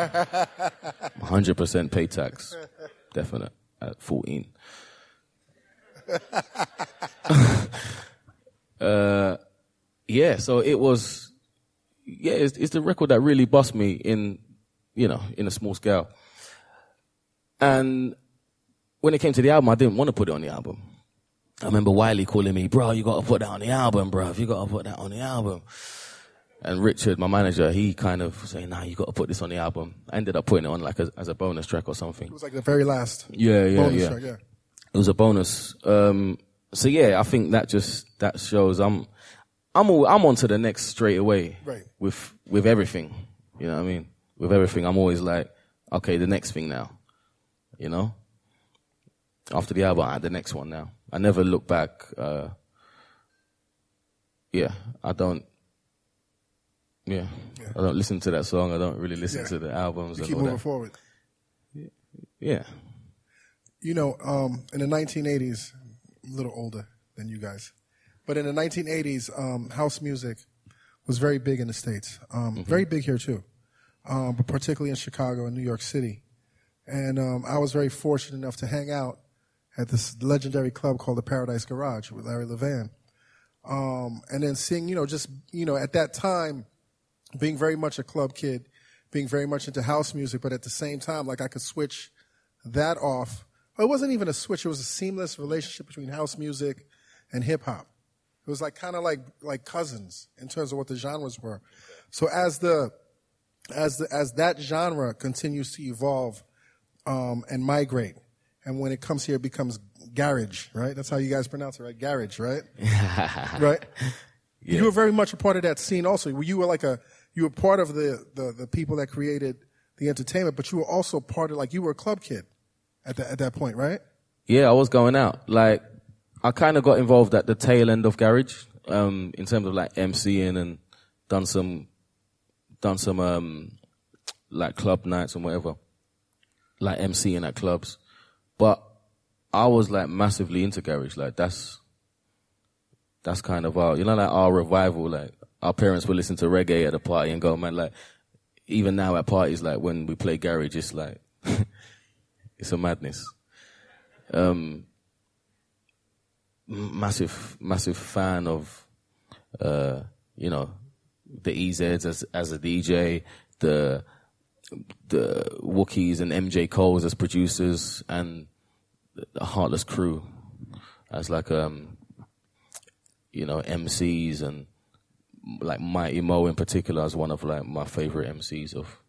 Hundred percent pay tax, definite at fourteen. uh, yeah, so it was. Yeah, it's, it's the record that really bust me in, you know, in a small scale. And when it came to the album, I didn't want to put it on the album. I remember Wiley calling me, bro, you gotta put that on the album, bro. You gotta put that on the album. And Richard, my manager, he kind of saying, nah, you gotta put this on the album. I ended up putting it on like a, as a bonus track or something. It was like the very last Yeah, yeah, bonus yeah. track. Yeah. It was a bonus. Um, so yeah, I think that just, that shows I'm, I'm, al- I'm on to the next straight away. Right. With, with everything. You know what I mean? With everything, I'm always like, okay, the next thing now. You know? After the album, I had the next one now. I never look back. Uh, yeah, I don't. Yeah, I don't listen to that song. I don't really listen Yeah. to the albums You keep moving that. forward. Yeah, You know, um, in the 1980s, I'm a little older than you guys, but in the 1980s, um, house music was very big in the states. Um, Very big here too, um, but particularly in Chicago and New York City. And um, I was very fortunate enough to hang out at this legendary club called the Paradise Garage with Larry Levan. Um, and then seeing, you know, just, you know, at that time, being very much a club kid, being very much into house music, but at the same time, like I could switch that off. It wasn't even a switch. It was a seamless relationship between house music and hip hop. It was like kind of like like cousins in terms of what the genres were. So as the as the as that genre continues to evolve um, and migrate, and when it comes here, it becomes garage, right? That's how you guys pronounce it, right? Garage, right? right. You were very much a part of that scene, also. You were like a you were part of the the, the people that created the entertainment, but you were also part of like you were a club kid at that at that point, right? yeah. I was going out. Like, I kind of got involved at the tail end of garage, um, in terms of like MCing and done some, done some um, like club nights and whatever, like MCing at clubs. But I was like massively into garage. Like that's that's kind of our, you know, like our revival. Like our parents would listen to reggae at a party and go, man, like even now at parties, like when we play garage, it's like it's a madness. Um, massive, massive fan of, uh, you know, the EZs as as a DJ, the the Wookies and MJ Coles as producers, and the Heartless Crew as like um, you know, MCs and like Mighty Moe in particular as one of like my favorite MCs of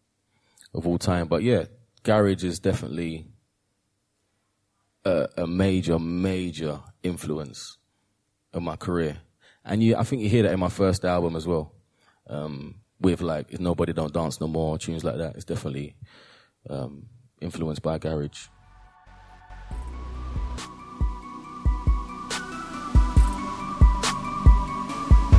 of all time. But yeah, Garage is definitely a, a major, major influence of my career. And you, I think you hear that in my first album as well. Um, with like, if nobody don't dance no more, tunes like that. It's definitely um, influenced by Garage.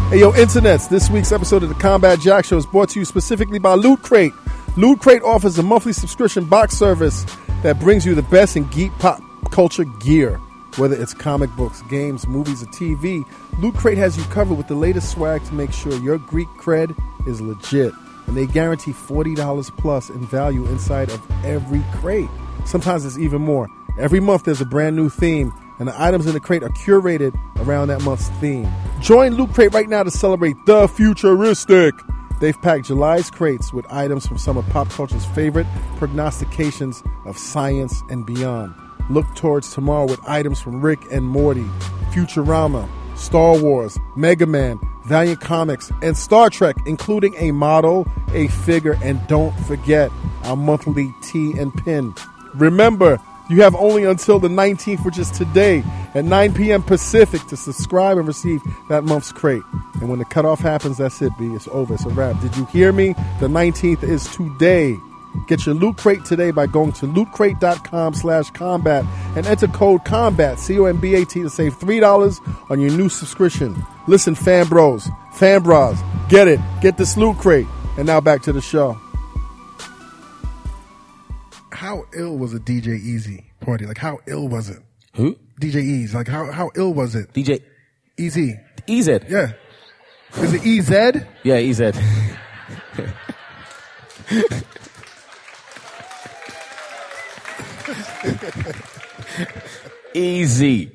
Hey yo, internets! This week's episode of the Combat Jack Show is brought to you specifically by Loot Crate. Loot Crate offers a monthly subscription box service that brings you the best in geek pop culture gear. Whether it's comic books, games, movies, or TV, Loot Crate has you covered with the latest swag to make sure your Greek cred is legit. And they guarantee $40 plus in value inside of every crate. Sometimes it's even more. Every month there's a brand new theme, and the items in the crate are curated around that month's theme. Join Loot Crate right now to celebrate the futuristic. They've packed July's crates with items from some of pop culture's favorite prognostications of science and beyond. Look towards tomorrow with items from Rick and Morty, Futurama, Star Wars, Mega Man, Valiant Comics, and Star Trek, including a model, a figure, and don't forget our monthly tee and pin. Remember, you have only until the 19th, which is today, at 9 p.m. Pacific, to subscribe and receive that month's crate. And when the cutoff happens, that's it, B. It's over. It's a wrap. Did you hear me? The 19th is today. Get your loot crate today by going to lootcrate.com slash combat and enter code combat, C-O-M-B-A-T, to save $3 on your new subscription. Listen, fan bros, fan bras, get it. Get this loot crate. And now back to the show. How ill was a DJ Easy party? Like, how ill was it? Who? DJ EZ, like, how, how ill was it? DJ Easy. EZ. Yeah. Is it EZ? Yeah, EZ. Easy.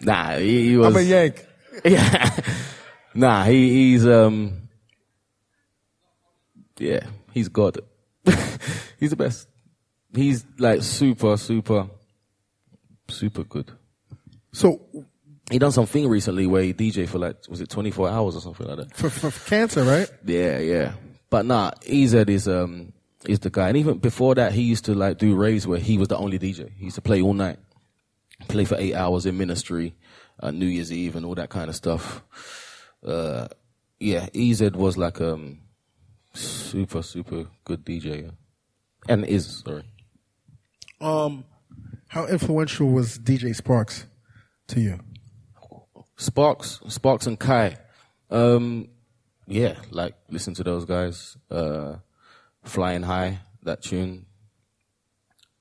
nah, he, he was. I'm a Yank. Yeah. nah, he, he's um Yeah, he's God. he's the best. He's like super, super, super good. So He done something recently where he DJ for like was it twenty four hours or something like that. for, for, for cancer, right? Yeah, yeah. But nah, EZ is um is the guy. And even before that he used to like do raves where he was the only DJ. He used to play all night. Play for eight hours in ministry, uh, New Year's Eve and all that kind of stuff. Uh yeah, EZ was like um super, super good DJ. yeah. And is, sorry. Um, how influential was DJ Sparks to you? Sparks, Sparks and Kai. Um, yeah, like listen to those guys. Uh, Flying High, that tune.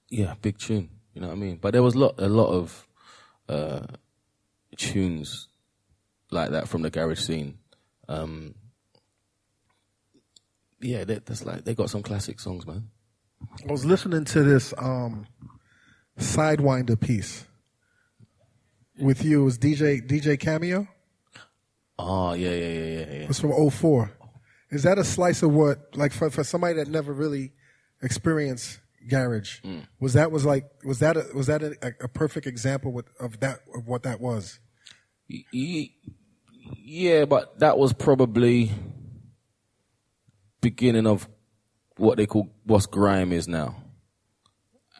Yeah, big tune. You know what I mean? But there was lot, a lot of uh, tunes like that from the garage scene. Um, yeah, they, that's like they got some classic songs, man. I was listening to this um, Sidewinder piece with you. It was DJ DJ Cameo. Oh yeah, yeah, yeah, yeah, yeah. It's from 04. Is that a slice of what, like for, for somebody that never really experienced garage, was that was like, was that a, was that a, a perfect example with, of that, of what that was? Yeah, but that was probably beginning of what they call what's grime is now,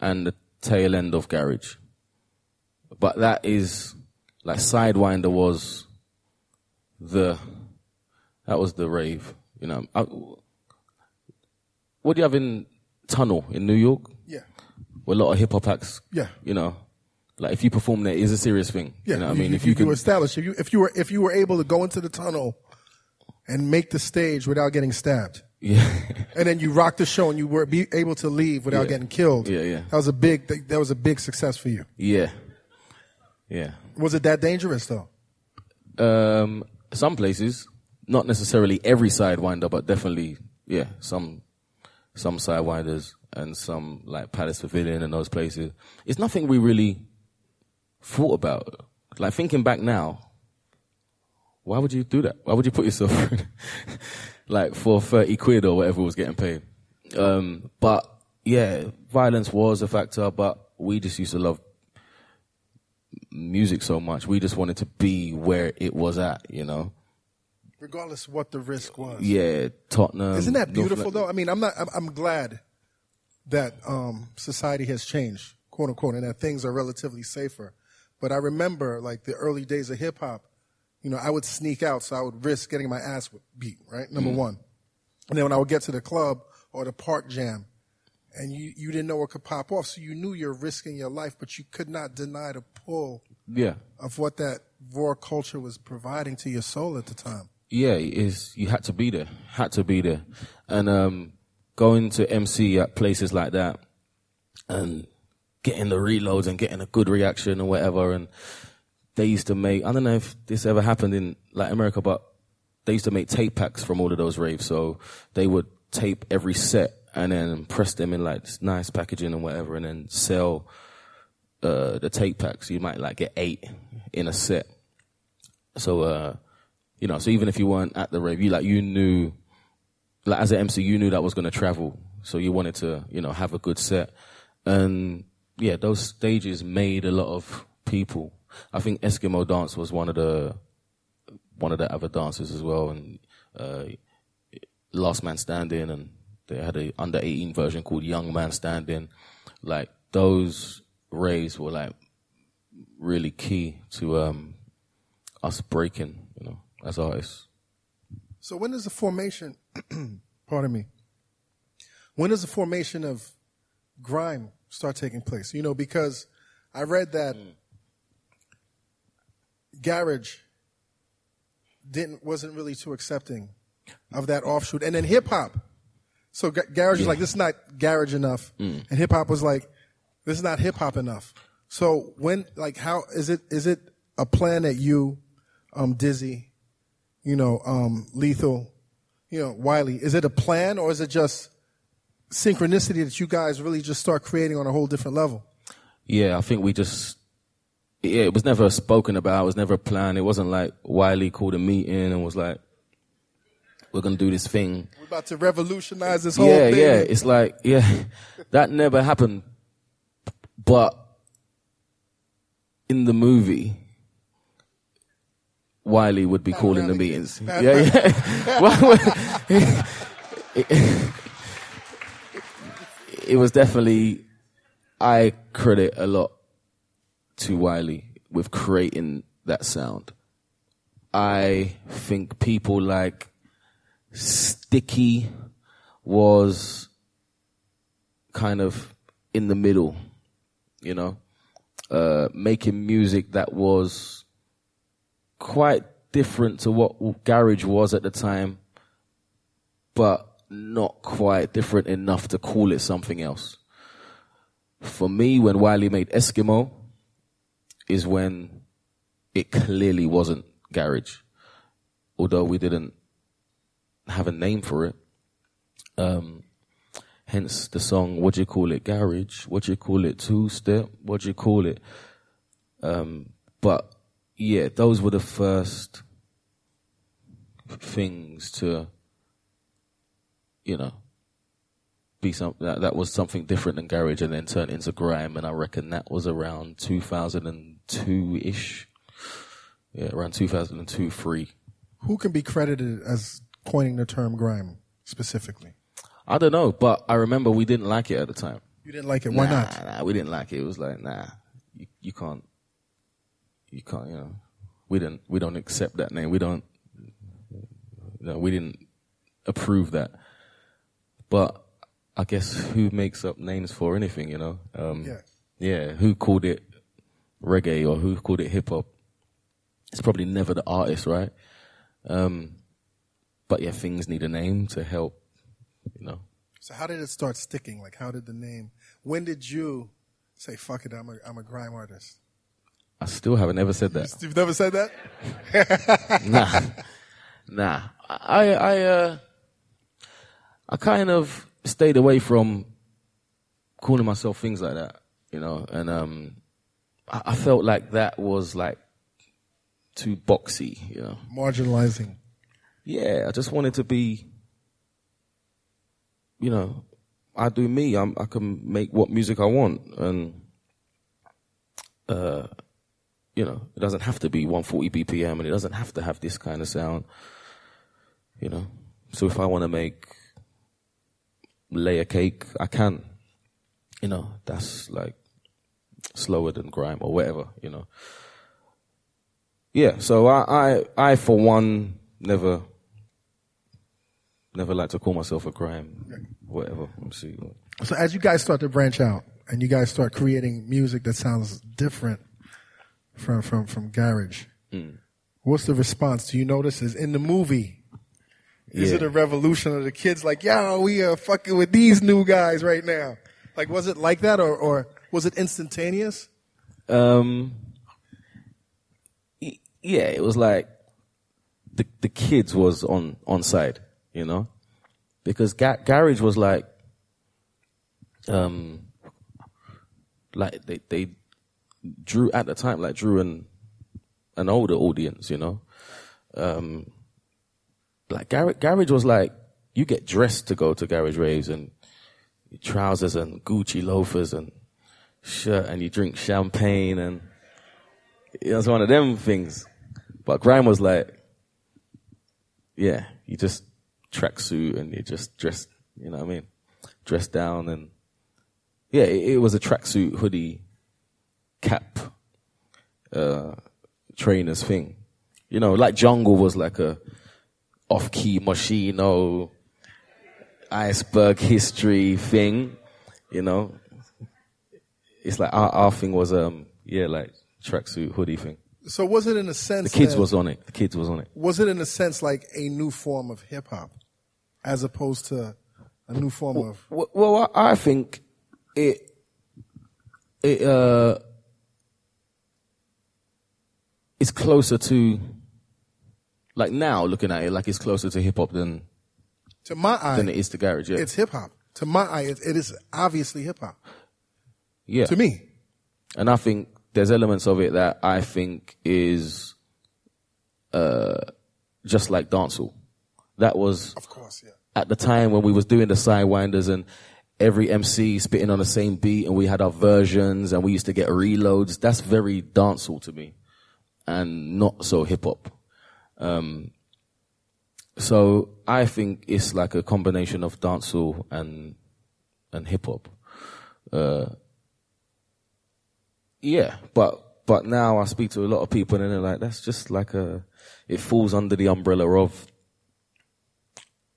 and the tail end of garage. But that is like Sidewinder was the that was the rave. You know, I, what do you have in Tunnel in New York? Yeah. Where a lot of hip hop acts. Yeah. You know, like if you perform there, it's a serious thing. Yeah. You know what I mean? if you, you, can, establish, if you, if you were, if you were able to go into the tunnel and make the stage without getting stabbed, yeah. and then you rock the show and you were be able to leave without Yeah. getting killed. Yeah, yeah. That was a big, that was a big success for you. Yeah. Yeah. Was it that dangerous though? Um, some places, not necessarily every sidewinder, but definitely, yeah, some, some sidewinders and some like Palace Pavilion and those places. It's nothing we really thought about. Like thinking back now, why would you do that? Why would you put yourself like for 30 quid or whatever was getting paid? Um, but yeah, violence was a factor, but we just used to love music so much. We just wanted to be where it was at, you know. Regardless of what the risk was. Yeah, Tottenham. Isn't that beautiful London. though? I mean, I'm not. I'm, I'm glad that um, society has changed, quote unquote, and that things are relatively safer. But I remember like the early days of hip hop. You know, I would sneak out, so I would risk getting my ass beat. Right, number one. And then when I would get to the club or the park jam, and you you didn't know what could pop off, so you knew you're risking your life, but you could not deny the pull Yeah, of what that raw culture was providing to your soul at the time. yeah. Is you had to be there, had to be there, and um, going to MC at places like that, and getting the reloads and getting a good reaction or whatever, and they used to make. I don't know if this ever happened in like America, but they used to make tape packs from all of those raves. So they would tape every set and then press them in like nice packaging and whatever, and then sell uh, the tape packs. You might like get eight in a set. So, uh, you know, so even if you weren't at the rave, you like you knew, like as an MC, you knew that was going to travel. So you wanted to, you know, have a good set, and yeah, those stages made a lot of people. I think Eskimo dance was one of the one of the other dances as well, and uh, Last Man Standing, and they had a under eighteen version called Young Man Standing. Like those raves were like really key to um, us breaking, you know, as artists. So when does the formation, pardon me, when does the formation of grime start taking place? You know, because I read that garage didn't wasn't really too accepting of that offshoot, and then hip hop. So ga- garage was like this is not garage enough, and hip hop was like this is not hip hop enough. So when, like, how is it? Is it a plan that you, um, Dizzy, you know, um, Lethal, you know, Wiley? Is it a plan or is it just synchronicity that you guys really just start creating on a whole different level? Yeah, I think we just, yeah, it was never spoken about. It was never planned. It wasn't like Wiley called a meeting and was like, we're going to do this thing. We're about to revolutionize this whole Yeah, thing. yeah. Yeah. It's like, yeah, that never happened. But in the movie, Wiley would be calling the meetings. Yeah, yeah. It was definitely, I credit a lot to Wiley with creating that sound. I think people like Sticky was kind of in the middle, you know, uh, making music that was quite different to what garage was at the time, but not quite different enough to call it something else. For me, when Wiley made Eskimo, is when it clearly wasn't garage, although we didn't have a name for it. Um, hence the song, what do you call it, garage? What do you call it, two step? What do you call it? Um, but yeah, those were the first things to, you know, be something that, that was something different than garage and then turn into grime. And I reckon that was around 2002 ish. Yeah, around 2002, three. Who can be credited as coining the term grime specifically? I don't know, but I remember we didn't like it at the time. You didn't like it. Why nah, not? Nah, we didn't like it. It was like, nah, you, you can't, you can't, you know, we didn't, we don't accept that name. We don't, you know, we didn't approve that. But I guess who makes up names for anything, you know? Um, Yeah. yeah, who called it reggae or who called it hip hop? It's probably never the artist, right? Um, but yeah, things need a name to help, you know. So how did it start sticking? Like, how did the name? When did you say, "Fuck it, I'm a I'm a grime artist"? I still haven't ever said that. You've never said that. nah, nah. I, I, uh, I kind of stayed away from calling myself things like that, you know, and um, I, I felt like that was like too boxy, you know. Marginalizing. Yeah, I just wanted to be, you know, I do me. I'm, I can make what music I want, and uh, you know, it doesn't have to be 140 BPM, and it doesn't have to have this kind of sound, you know. So if I want to make layer cake, I can. You know, that's like slower than grime or whatever, you know. Yeah, so I, I, I for one, never, never like to call myself a grime, whatever. So as you guys start to branch out and you guys start creating music that sounds different from from from garage, mm. what's the response? Do you notice is in the movie? Is Yeah. it a revolution of the kids like, yo, we are fucking with these new guys right now? Like, was it like that or, or was it instantaneous? Um, yeah, it was like the the kids was on on side, you know, because ga- garage was like, um, like they they drew at the time like drew an an older audience, you know, um, like garage garage was like you get dressed to go to garage raves and trousers and Gucci loafers and shirt and you drink champagne and know, it's one of them things. But grime was like, yeah, you just tracksuit and you just dress, you know what I mean? Dress down and yeah, it, it was a tracksuit, hoodie, cap, uh, trainers thing. You know, like jungle was like a off-key Moschino, iceberg history thing, you know it's like our, our thing was um yeah like tracksuit hoodie thing. So was it in a sense? The kids that- was on it. The kids was on it. was it in a sense like a new form of hip hop, as opposed to a new form of Well, well I I think it it uh it's closer to like now looking at it like it's closer to hip hop than To my eye, than it is to garage. Yeah, it's hip hop. To my eye, it, it is obviously hip hop. Yeah. To me, and I think there's elements of it that I think is uh, just like dancehall. That was of course, yeah. at the time when we was doing the sidewinders and every MC spitting on the same beat and we had our versions and we used to get reloads. That's very dancehall to me and not so hip hop. Um, so I think it's like a combination of dancehall and and hip hop. Uh, yeah, but but now I speak to a lot of people and they're like, that's just like a, it falls under the umbrella of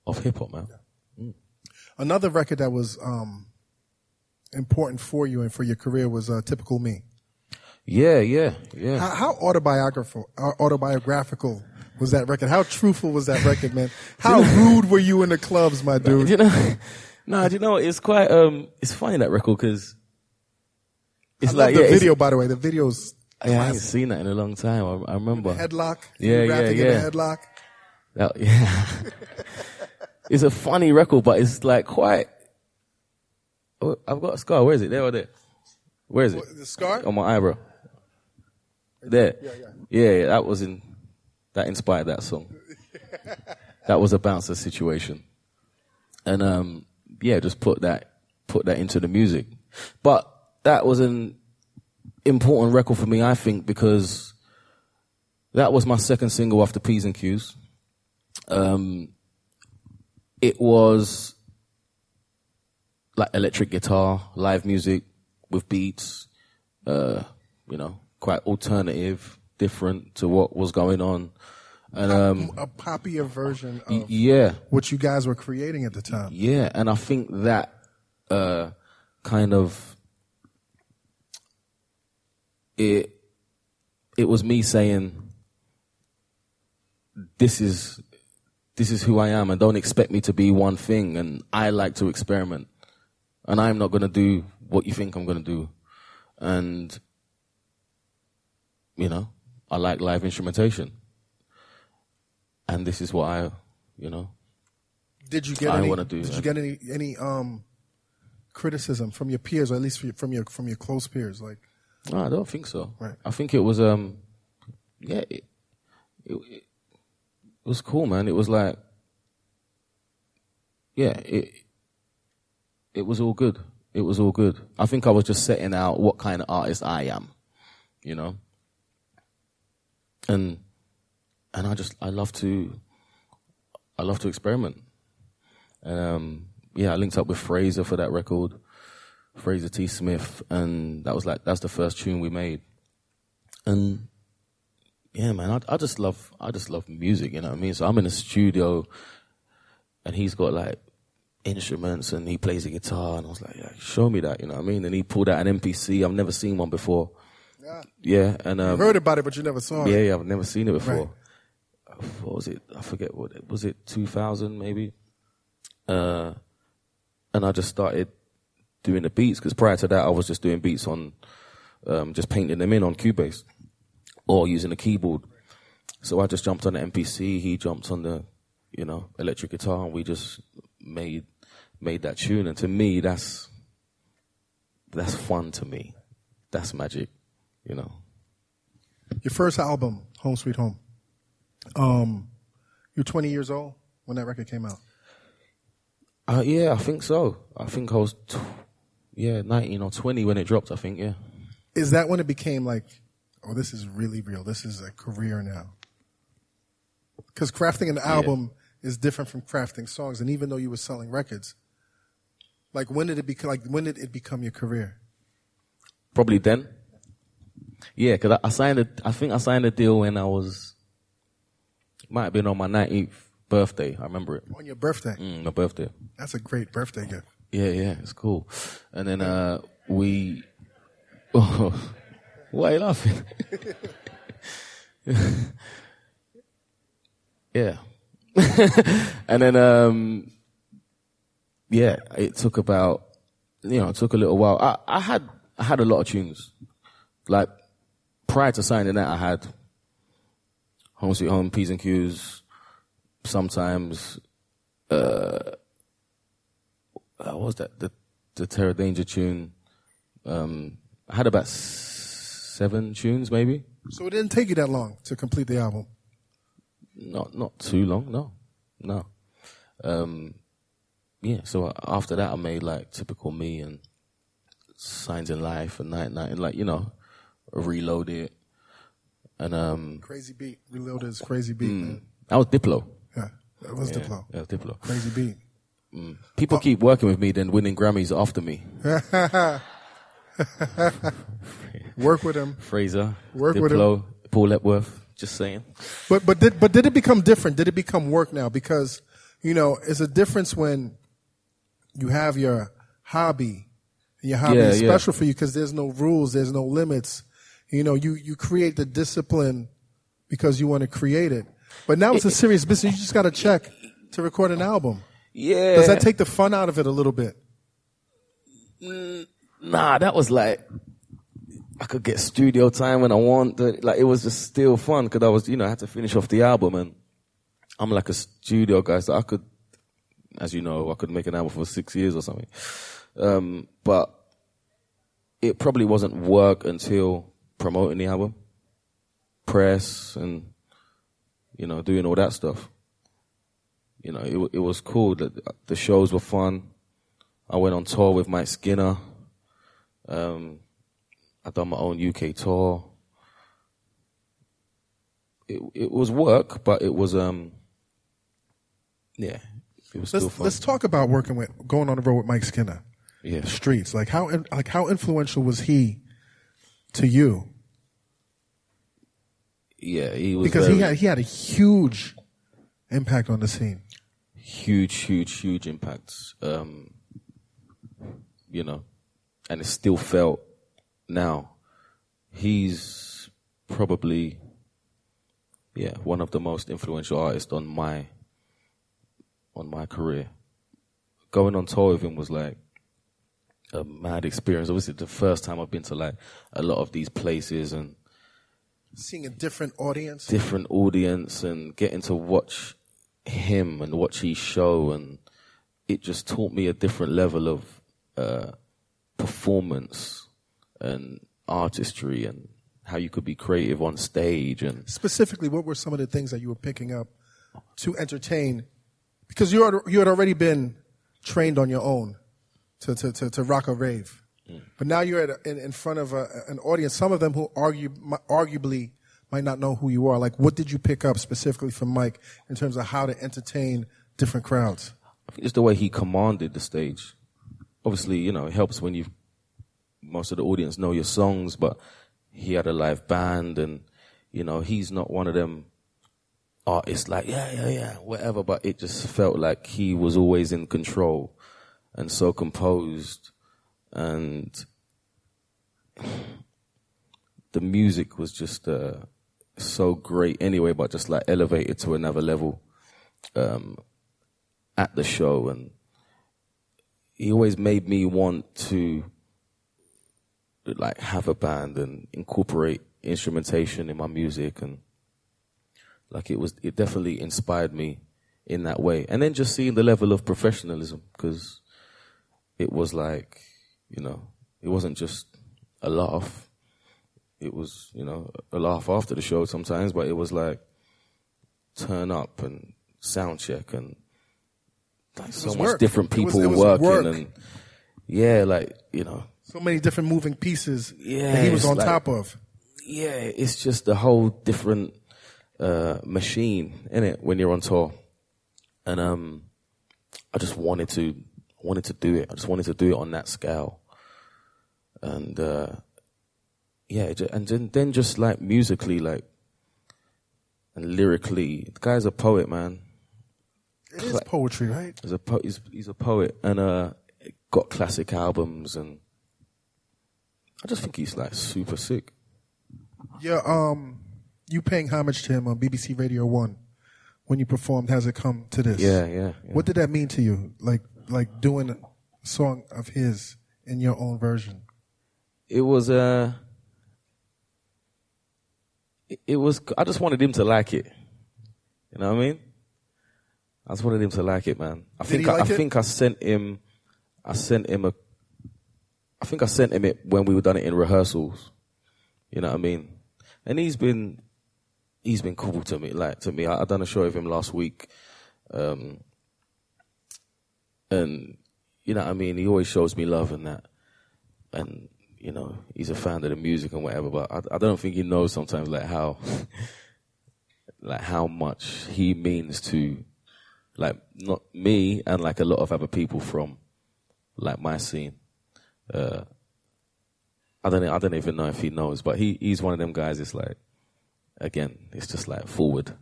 of hip hop, man. Another record that was um, important for you and for your career was uh, "Typical Me." Yeah, yeah, yeah. How, how autobiographical uh, autobiographical was that record? How truthful was that record, man? How rude were you in the clubs, my dude? you know, no, do you know it's quite um, it's funny that record because it's I like love the yeah, video, by the way. The video's Yeah, I ain't seen that in a long time. I, I remember. headlock. Yeah, yeah, yeah. the headlock. That- yeah. it's a funny record, but it's like quite. Oh, I've got a scar. Where is it? There or there? Where is it? What, the scar? On my eyebrow. There. Yeah, yeah, yeah. that was in. That inspired that song. that was a bouncer situation, and um, yeah, just put that put that into the music. But that was an important record for me, I think, because that was my second single after P's and Q's. Um, it was like electric guitar, live music with beats, uh, you know, quite alternative, different to what was going on. And um, a poppier version of yeah, what you guys were creating at the time. yeah, and I think that uh, kind of it it was me saying this is this is who I am and don't expect me to be one thing and I like to experiment and I'm not going to do what you think I'm going to do and you know I like live instrumentation and this is what I you know Did you get I any? do did that. you get any any um criticism from your peers, or at least from your from your close peers? Like, No, I don't think so. Right. I think it was um, yeah, it, it, it was cool, man. It was like, yeah, it it was all good. It was all good. I think I was just setting out what kind of artist I am, you know, and and I just I love to I love to experiment. And um, yeah, I linked up with Fraser for that record. Fraser T. Smith, and that was like that's the first tune we made. And yeah, man, I, I just love I just love music. You know what I mean? So I'm in the studio, and he's got like instruments, and he plays the guitar, and I was like, yeah, show me that. You know what I mean? And he pulled out an MPC. I've never seen one before. Yeah. Yeah, and um, heard about it, but you never saw yeah, it. yeah, I've never seen it before. Right. What was it? I forget what it was. It 2000 maybe. Uh, and I just started doing the beats because prior to that I was just doing beats on, um, just painting them in on Cubase, or using a keyboard. So I just jumped on the MPC. He jumped on the, you know, electric guitar, and we just made made that tune. And to me, that's that's fun to me. That's magic, you know. Your first album, Home Sweet Home. Um, you're 20 years old when that record came out. Uh, yeah, I think so. I think I was, yeah, 19 or 20 when it dropped, I think, yeah. Is that when it became like, oh, this is really real? This is a career now. Because crafting an album is different from crafting songs, and even though you were selling records, like when did it become? Like when did it become your career? Probably then. Yeah, because I, I signed a, I think I signed a deal when I was, might have been on my 19th birthday. I remember it. On your birthday. Mm, my birthday. That's a great birthday gift. Yeah, yeah, it's cool. And then, uh, we, oh, why are you laughing? yeah. and then, um, yeah, it took about, you know, it took a little while. I, I had, I had a lot of tunes. Like, prior to signing that, I had Home Sweet Home, P's and Q's. Sometimes, uh, what was that? The the Terror Danjah tune. Um, I had about s- seven tunes, maybe. So it didn't take you that long to complete the album. Not not too long, no, no. Um, yeah. So after that, I made like typical me and signs in life and night night and like you know, reload it. And um, Crazy beat. Reloaded is crazy beat, man. I was Diplo. Yeah, that was Yeah, Diplo. Yeah, Diplo. Crazy beat. People keep working with me, then winning Grammys after me. Work with him. Fraser, Work with Diplo, Paul Epworth. Just saying. But but did but did it become different? Did it become work now? Because you know, it's a difference when you have your hobby. Your hobby Yeah, is yeah. special for you because there's no rules, there's no limits. You know, you you create the discipline because you want to create it. But now it's a serious business. You just got to check to record an album. Yeah. Does that take the fun out of it a little bit? Nah, that was like I could get studio time when I want. Like it was just still fun because I was, you know, I had to finish off the album, and I'm like a studio guy, so I could, as you know, I could make an album for six years or something. Um, but it probably wasn't work until promoting the album, press, and you know, doing all that stuff. You know, it it was cool. that the shows were fun. I went on tour with Mike Skinner. Um, I done my own UK tour. It it was work, but it was um, yeah, it was still Let's fun. let's talk about working with going on the road with Mike Skinner. yeah, The streets, like how like how influential was he to you? yeah, he was Because very he had he had a huge impact on the scene. Huge, huge, huge impacts. Um, you know, and it's still felt now. He's probably, yeah, one of the most influential artists on my, on my career. Going on tour with him was like a mad experience. Obviously, the first time I've been to like a lot of these places and Seeing a different audience. different audience and getting to watch him and watch his show and it just taught me a different level of uh, performance and artistry and how you could be creative on stage and Specifically, what were some of the things that you were picking up to entertain? Because you had, you had already been trained on your own to, to, to, to rock a rave. But now you're at a, in, in front of a, an audience, some of them who argue, arguably might not know who you are. Like, what did you pick up specifically from Mike in terms of how to entertain different crowds? I think it's the way he commanded the stage. Obviously, you know, it helps when you most of the audience know your songs, but he had a live band and you know, he's not one of them artists like, yeah, yeah, yeah, whatever, but it just felt like he was always in control and so composed and the music was just uh, so great anyway, but just like elevated to another level um, at the show, and he always made me want to like have a band and incorporate instrumentation in my music, and like it was, it definitely inspired me in that way, and then just seeing the level of professionalism because it was like, you know, it wasn't just a laugh. It was, you know, a laugh after the show sometimes, but it was like turn up and sound check and like so much work. different It was- people it was working work. and yeah, like you know, So many different moving pieces Yeah, that he was on like- top of. yeah, it's just a whole different uh, machine in it when you're on tour, and um, I just wanted to wanted to do it. I just wanted to do it on that scale, and uh, yeah, and then, then just like musically, like and lyrically, the guy's a poet, man. It is poetry, right? He's a po- he's, he's a poet, and uh, got classic albums, and I just think he's like super sick. Yeah, um, you paying homage to him on BBC Radio One when you performed "Has It Come to This"? Yeah, yeah. yeah. What did that mean to you? Like, like doing a song of his in your own version. it was uh it, was. I just wanted him to like it. You know what I mean? I just wanted him to like it, man. I think he I, like I think I sent him. I sent him a. I think I sent him it when we were done it in rehearsals. You know what I mean? And he's been, he's been cool to me. Like to me, I, I done a show with him last week, um, and you know what I mean. He always shows me love and that, and you know he's a fan of the music and whatever. But I, I don't think he knows sometimes like how, like how much he means to, like not me and like a lot of other people from, like my scene. Uh, I don't I don't even know if he knows, but he he's one of them guys. It's like, again, it's just like forward.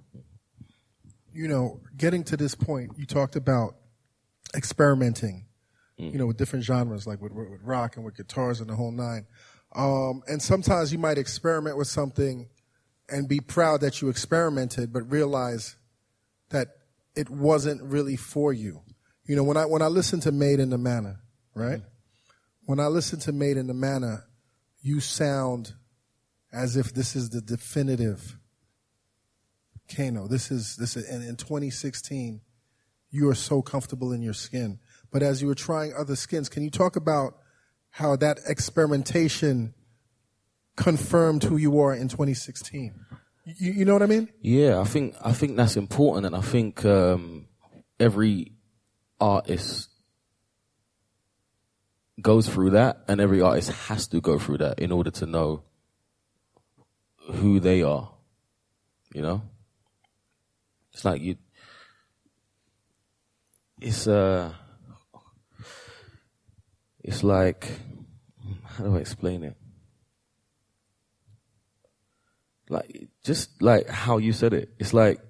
you know, getting to this point, you talked about experimenting, you know, with different genres, like with, with rock and with guitars and the whole nine. Um, and sometimes you might experiment with something and be proud that you experimented, but realize that it wasn't really for you. You know, when I when I listen to Made in the Manor, right? When I listen to Made in the Manor, you sound as if this is the definitive Kano. This is this is, and in 2016, you are so comfortable in your skin. But as you were trying other skins, can you talk about how that experimentation confirmed who you are in 2016? You, you know what I mean? Yeah, I think I think that's important, and I think um, every artist goes through that, and every artist has to go through that in order to know who they are. You know, it's like you. It's uh. It's like, how do I explain it? like just like how you said it. It's like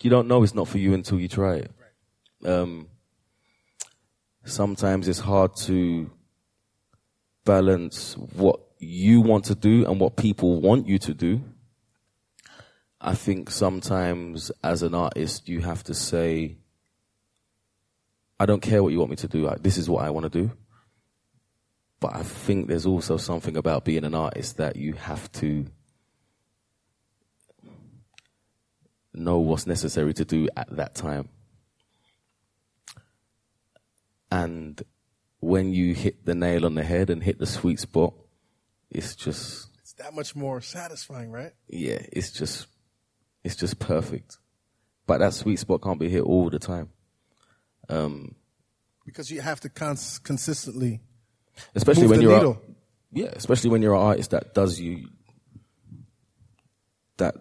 you don't know it's not for you until you try it. Um, sometimes it's hard to balance what you want to do and what people want you to do. I think sometimes as an artist, you have to say, I don't care what you want me to do. Like, this is what I want to do. But I think there's also something about being an artist that you have to know what's necessary to do at that time. And when you hit the nail on the head and hit the sweet spot, it's just, It's that much more satisfying, right? yeah, it's just, it's just perfect. But that sweet spot can't be hit all the time. Um, Because you have to cons- consistently especially when you're a- yeah, especially when you're an artist that does you that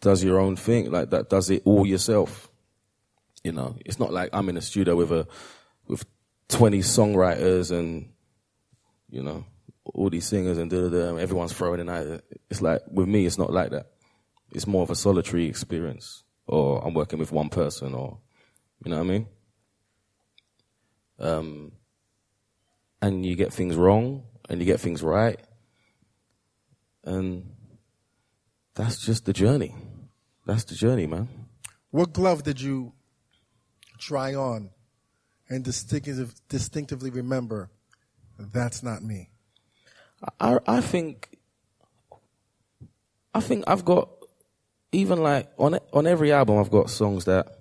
does your own thing, like that does it all yourself. You know, it's not like I'm in a studio with a with twenty songwriters and you know all these singers and da da da. Everyone's throwing in at it. It's like with me, it's not like that. It's more of a solitary experience, or I'm working with one person, or you know what I mean. Um, and you get things wrong and you get things right. And that's just the journey. That's the journey, man. What glove did you try on and distinctive, distinctively remember that's not me? I I think I think I've got even like on on every album I've got songs that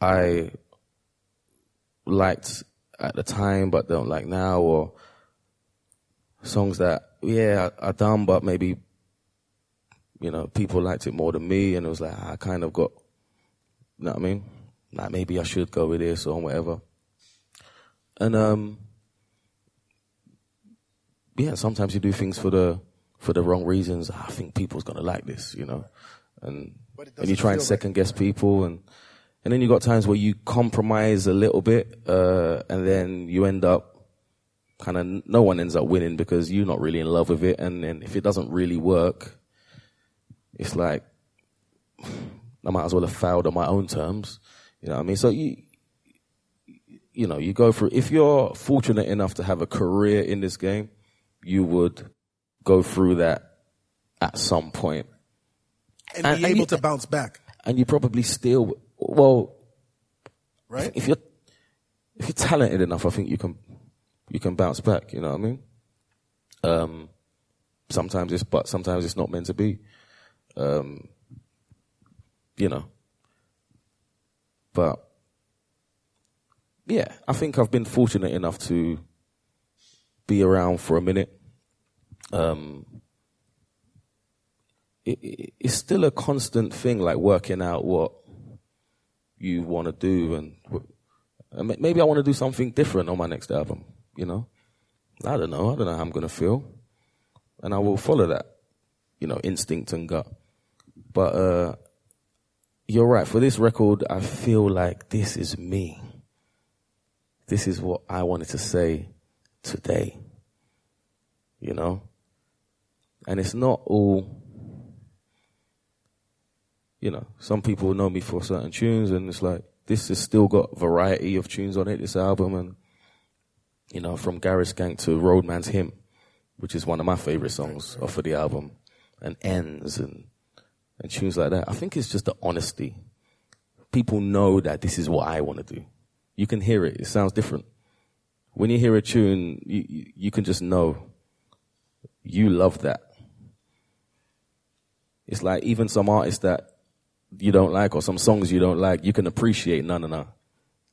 I liked at the time but don't like now or songs that yeah I, I done but maybe you know people liked it more than me and it was like I kind of got you know what I mean? Like maybe I should go with this or whatever. And um yeah, sometimes you do things for the for the wrong reasons. I think people's gonna like this, you know, and and you try and second guess people, and and then you got times where you compromise a little bit, uh, and then you end up kind of no one ends up winning because you're not really in love with it, and then if it doesn't really work, it's like I might as well have failed on my own terms, you know what I mean? So you you know, you go through, if you're fortunate enough to have a career in this game, you would go through that at some point. And, And- be and able you- to bounce back, And you probably still, well, right? if you're, if you're talented enough, I think you can, you can bounce back, you know what I mean? Um, sometimes it's, but sometimes it's not meant to be. Um, you know. But yeah, I think I've been fortunate enough to be around for a minute. Um, it, it, it's still a constant thing, like working out what you want to do, and, and maybe I want to do something different on my next album. You know, I don't know. I don't know how I'm gonna feel, and I will follow that. You know, instinct and gut. But uh, you're right. For this record, I feel like this is me. This is what I wanted to say today. You know? And it's not all, you know, some people know me for certain tunes and it's like, this has still got variety of tunes on it, this album. And, you know, from Garage Skank to Roadman's Hymn, which is one of my favorite songs off of the album, and Ends and, and tunes like that. I think it's just the honesty. People know that this is what I want to do. You can hear it. It sounds different. When you hear a tune, you, you can just know you love that. It's like even some artists that you don't like or some songs you don't like, you can appreciate. No, no, no.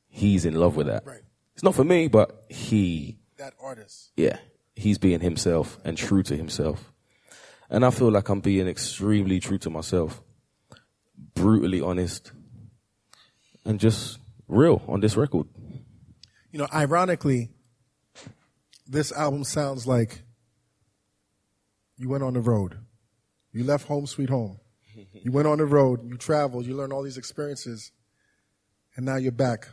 He's in love with that. Right. It's not for me, but he, That artist. yeah, he's being himself and true to himself. And I feel like I'm being extremely true to myself, brutally honest, and just real on this record. You know, ironically, this album sounds like you went on the road. You left home, sweet home. You went on the road, you traveled, you learned all these experiences, and now you're back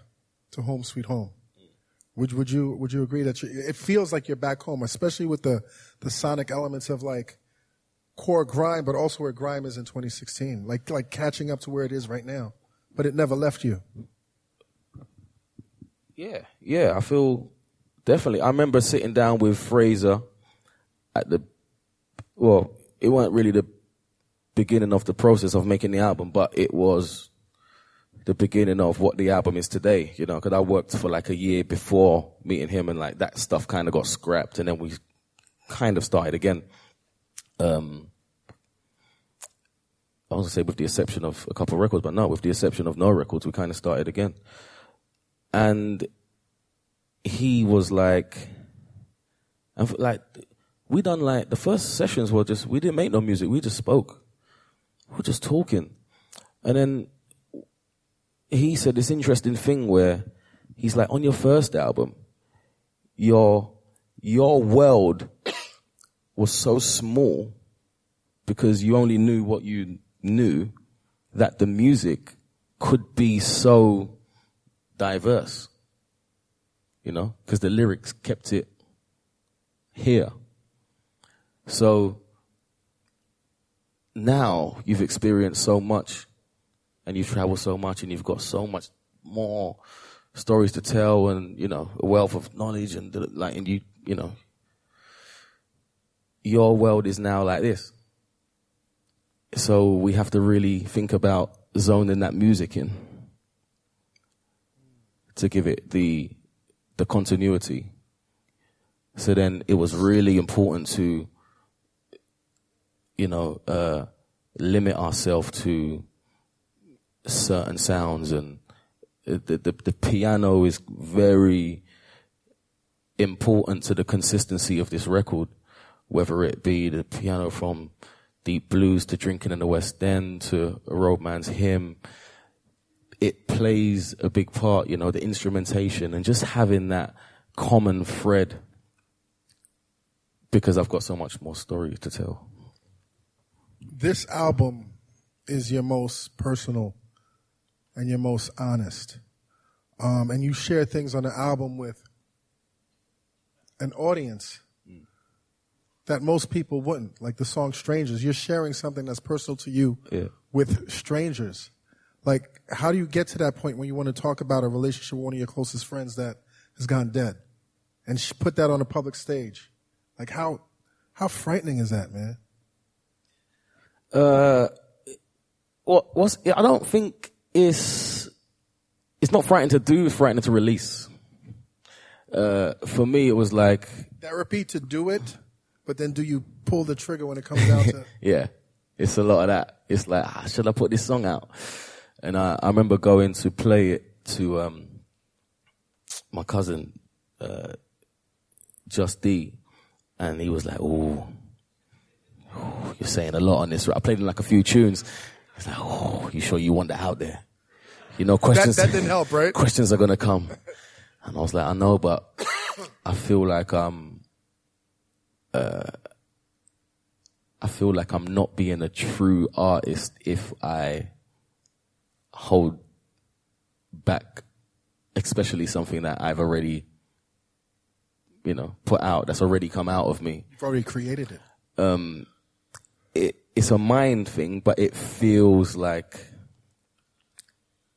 to home, sweet home. Would would you would you agree that it feels like you're back home, especially with the the sonic elements of like core grime, but also where grime is in 2016, like like catching up to where it is right now, but it never left you. Yeah, yeah, I feel definitely. I remember sitting down with Fraser at the, well, it wasn't really the beginning of the process of making the album, but it was the beginning of what the album is today, you know, because I worked for like a year before meeting him and like that stuff kind of got scrapped and then we kind of started again. Um, I was gonna say with the exception of a couple of records, but no, with the exception of no records, we kind of started again. And he was like, and like, we done like, the first sessions were just, we didn't make no music, we just spoke. We were just talking. And then he said this interesting thing where he's like, on your first album, your, your world was so small because you only knew what you knew that the music could be so diverse. You know, because the lyrics kept it here. So now you've experienced so much and you've traveled so much and you've got so much more stories to tell and, you know, a wealth of knowledge and like, and you, you know, your world is now like this. So we have to really think about zoning that music in to give it the the continuity. So then it was really important to, you know, uh, limit ourselves to certain sounds and the, the the piano is very important to the consistency of this record, whether it be the piano from deep blues to drinking in the West End to a roadman's hymn. It plays a big part, you know, the instrumentation and just having that common thread because I've got so much more story to tell. This album is your most personal and your most honest. Um, and you share things on the album with an audience that most people wouldn't, like the song Strangers. You're sharing something that's personal to you Yeah. with strangers. Like, how do you get to that point when you want to talk about a relationship with one of your closest friends that has gone dead and put that on a public stage? Like, how, how frightening is that, man? Uh, what what's I don't think it's it's not frightening to do, it's frightening to release. Uh, for me, it was like Therapy to do it, but then do you pull the trigger when it comes down to? Yeah, it's a lot of that. It's like, ah, should I put this song out? And I, I remember going to play it to um, my cousin, uh, Just D, and he was like, "Oh, you're saying a lot on this." I played him like a few tunes. He's like, "Oh, you sure you want that out there?" You know, questions. that didn't help, right? questions are gonna come. And I was like, I know, but I feel like I'm, uh, I feel like I'm not being a true artist if I hold back, especially something that I've already, you know, put out, that's already come out of me You've already created it. It, it's a mind thing, but it feels like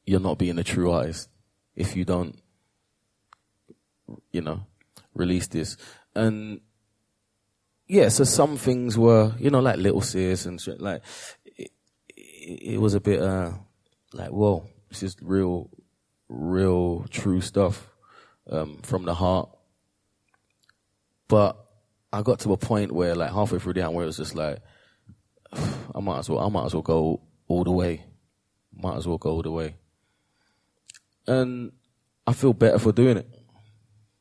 you're not being a true artist if you don't, you know, release this. And yeah, so some things were, you know, like Little Sis and shit, like, it, it, it was a bit, uh, like, whoa, this is real, real true stuff, um, from the heart. But I got to a point where, like, halfway through the album, where it was just like, I might as well, I might as well go all the way. Might as well go all the way. And I feel better for doing it.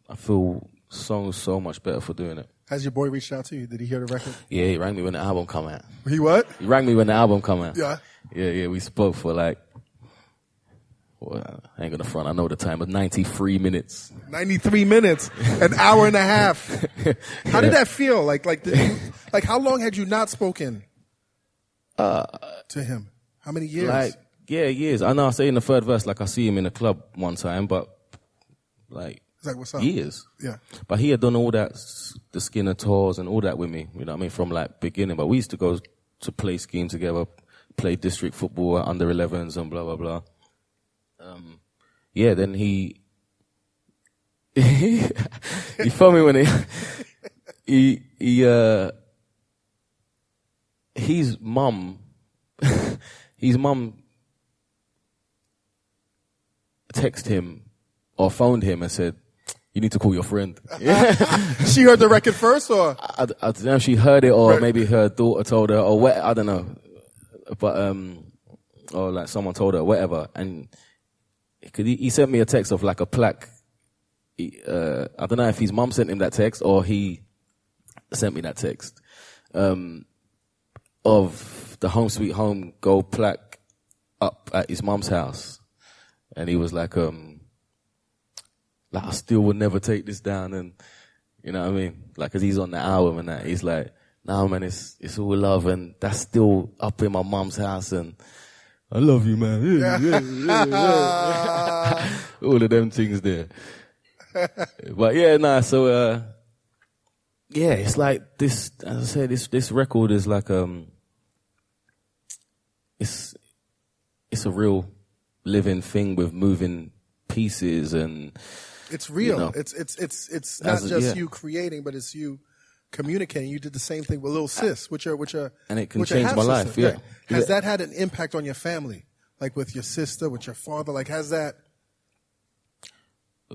I feel so, so much better for doing it. Has your boy reached out to you? Did he hear the record? Yeah, he rang me when the album come out. He what? He rang me when the album come out. Yeah. Yeah, yeah, we spoke for like, well, I ain't gonna front, I know the time, but 93 minutes. 93 minutes, an hour and a half. How did that feel? Like, like, did you, like, how long had you not spoken to him? How many years? Like, yeah, years. I know I say in the third verse, like I see him in a club one time, but like, It's like, what's up? years. Yeah. But he had done all that, the Skinner tours and all that with me, you know what I mean, from like beginning. But we used to go to play scheme together, play district football at under 11s and blah, blah, blah. Um, yeah, then he, he phoned me when he, he, he, uh, his mum, his mum texted him or phoned him and said, you need to call your friend. She heard the record first, or I, I don't know if she heard it or Right. maybe her daughter told her or what, I don't know. But, um, or like someone told her, whatever. And he, he sent me a text of like a plaque. He, uh, I don't know if his mum sent him that text or he sent me that text. Um, of the home sweet home gold plaque up at his mum's house. And he was like, um, like, I still would never take this down and, you know what I mean? Like, cause he's on the album and that. He's like, nah, man, it's, it's all love and that's still up in my mom's house and I love you, man. Yeah, yeah, yeah, yeah. all of them things there. but yeah, nah, so, uh, yeah, it's like this, as I said, this, this record is like, um, it's, it's a real living thing with moving pieces and, it's real. know. it's it's it's it's not a- just yeah. you creating, but it's you communicating. You did the same thing with Little Sis, which are which are And it can change my life, yeah. Right. Has Yeah. that had an impact on your family, like with your sister, with your father? Like, has that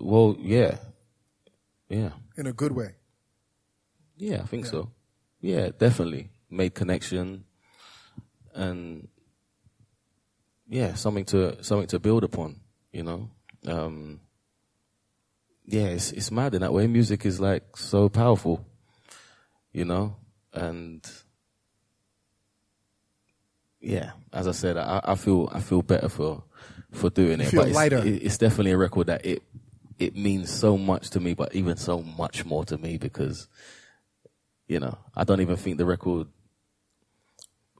well, yeah, yeah. in a good way? Yeah, I think so. Yeah, definitely made connection, and yeah, something to something to build upon. You know, um, yeah, it's it's mad in that way. Music is like so powerful, you know, and yeah, as I said, I, I feel I feel better for for doing it. feel but it's, it's definitely a record that it it means so much to me, but even so much more to me because you know, I don't even think the record,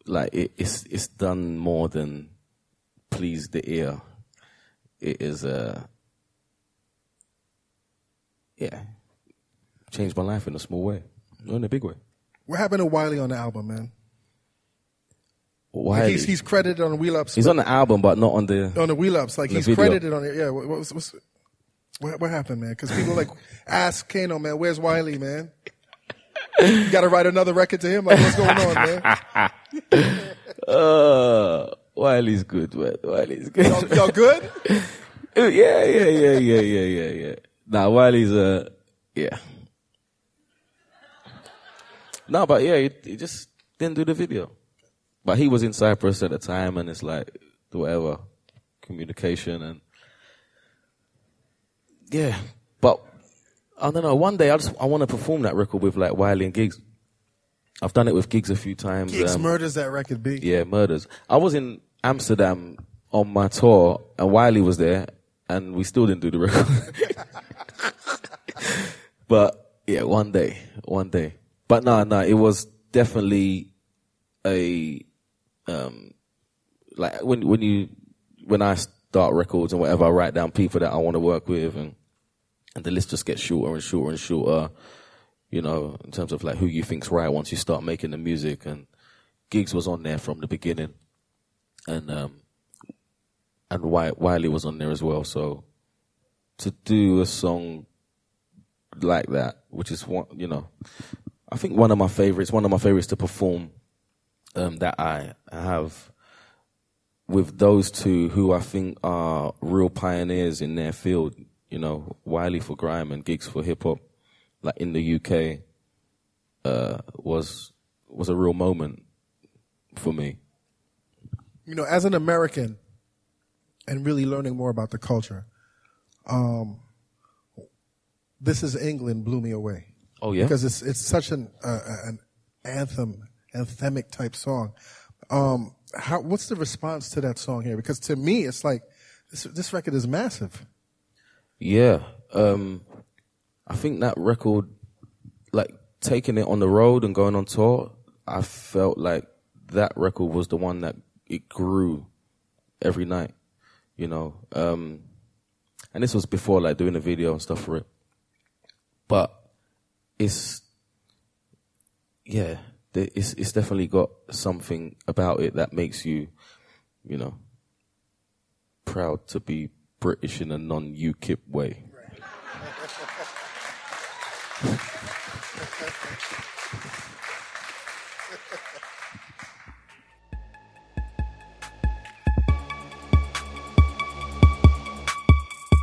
like it, it's it's done more than please the ear. It is uh, yeah, changed my life in a small way, not in a big way. What happened to Wiley on the album, man? Why Like he's he's credited on Wheel-Ups. he's on the album, but not on the. on the Wheel-Ups, like he's video. credited on it. Yeah, what, what, what happened, man? Because people like ask Kano, man, where's Wiley, man? You got to write another record to him. Like, what's going on, man? Uh, Wiley's good, man. Wiley's good. Y'all, y'all good? yeah, yeah, yeah, yeah, yeah, yeah, yeah. Nah, Wiley's uh, yeah. no, but yeah, he, he just didn't do the video. But he was in Cyprus at the time, and it's like whatever communication and yeah. But I don't know. One day I just I want to perform that record with like Wiley and Giggs. I've done it with Giggs a few times. Giggs um, murders that record B. yeah, murders. I was in Amsterdam on my tour, and Wiley was there, and we still didn't do the record. but yeah, one day, one day. But no, no, it was definitely a um like when when you when I start records and whatever, I write down people that I want to work with, and and the list just gets shorter and shorter and shorter. You know, in terms of like who you think's right once you start making the music, and Giggs was on there from the beginning, and um and Wi- Wiley was on there as well. So to do a song like that, which is one, you know, I think one of my favorites, one of my favorites to perform um, that I have with those two who I think are real pioneers in their field, you know, Wiley for grime and Giggs for hip hop, like in the UK, uh, was was a real moment for me. You know, as an American, and really learning more about the culture, um, this is England blew me away. Oh yeah, because it's it's such an uh, an anthem, anthemic type song. Um, how what's the response to that song here? Because to me, it's like this this record is massive. Yeah, um, I think that record, like taking it on the road and going on tour, I felt like that record was the one that it grew every night, you know. Um, and this was before like doing a video and stuff for it, but it's yeah, it's it's definitely got something about it that makes you, you know, proud to be British in a non-UKIP way.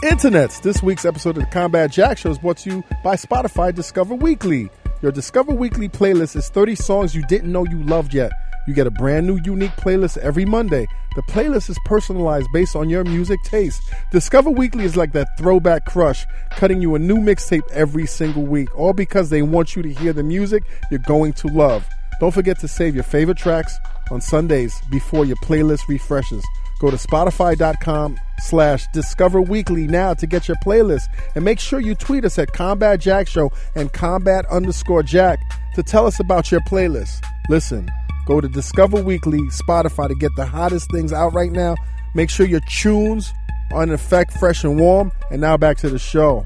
Internets. This week's episode of the Combat Jack Show is brought to you by Spotify Discover Weekly. Your Discover Weekly playlist is 30 songs you didn't know you loved yet. You get a brand new unique playlist every Monday. The playlist is personalized based on your music taste. Discover Weekly is like that throwback crush, cutting you a new mixtape every single week, all because they want you to hear the music you're going to love. Don't forget to save your favorite tracks on Sundays before your playlist refreshes. Go to spotify.com slash discover weekly now to get your playlist and make sure you tweet us at combat jack show and combat underscore jack to tell us about your playlist listen go to discover weekly spotify to get the hottest things out right now. Make sure your tunes are in effect fresh and warm. And now back to the show.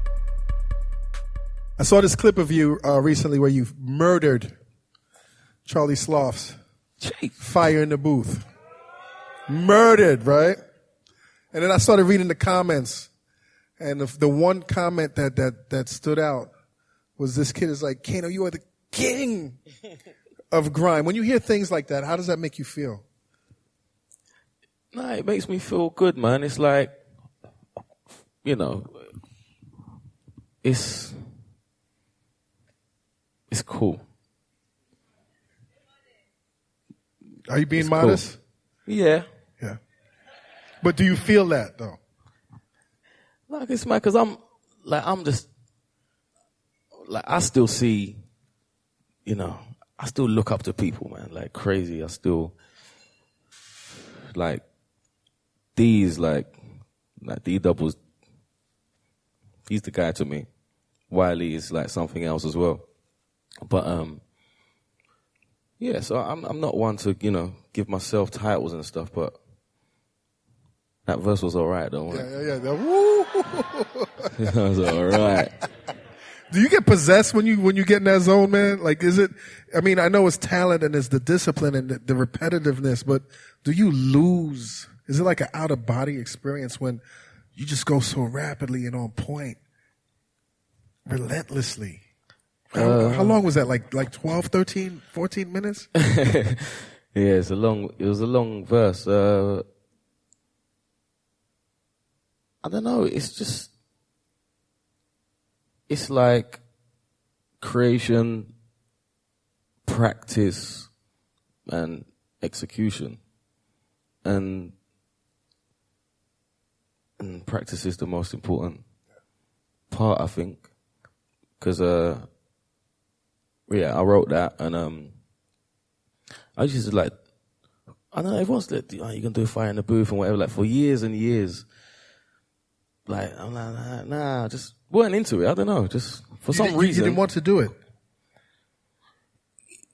I saw this clip of you uh, recently where you murdered Charlie Sloth's fire in the booth. Murdered, right? And then I started reading the comments, and the, the one comment that that that stood out was this kid is like, Kano, you are the king of grime. When you hear things like that, how does that make you feel? No, it makes me feel good, man. It's like, you know, it's it's cool. Are you being It's modest? cool. Yeah, Yeah. But do you feel that though? like it's my, cause I'm like I'm just like I still see, you know, I still look up to people, man, like crazy. I still like these like like D doubles. He's the guy to me. Wiley is like something else as well. But um, yeah. So I'm I'm not one to you know give myself titles and stuff, but that verse was all right, though. Yeah, yeah, yeah. Woo! that was all right. Do you get possessed when you when you get in that zone, man? Like, is it? I mean, I know it's talent and it's the discipline and the, the repetitiveness, but do you lose? Is it like an out of body experience when you just go so rapidly and on point, relentlessly? How, how long was that? Like like 12, 13, 14 minutes? yeah, it's a long. It was a long verse. Uh, I don't know. It's just. It's like creation, practice and execution. And, and practice is the most important part, I think. Cause, uh, yeah, I wrote that and, um, I just like, I know everyone's like, oh, you can do a fire in the booth and whatever, like for years and years. Like, I'm like, nah, just weren't into it. I don't know, just for You some didn't- reason. you didn't want to do it.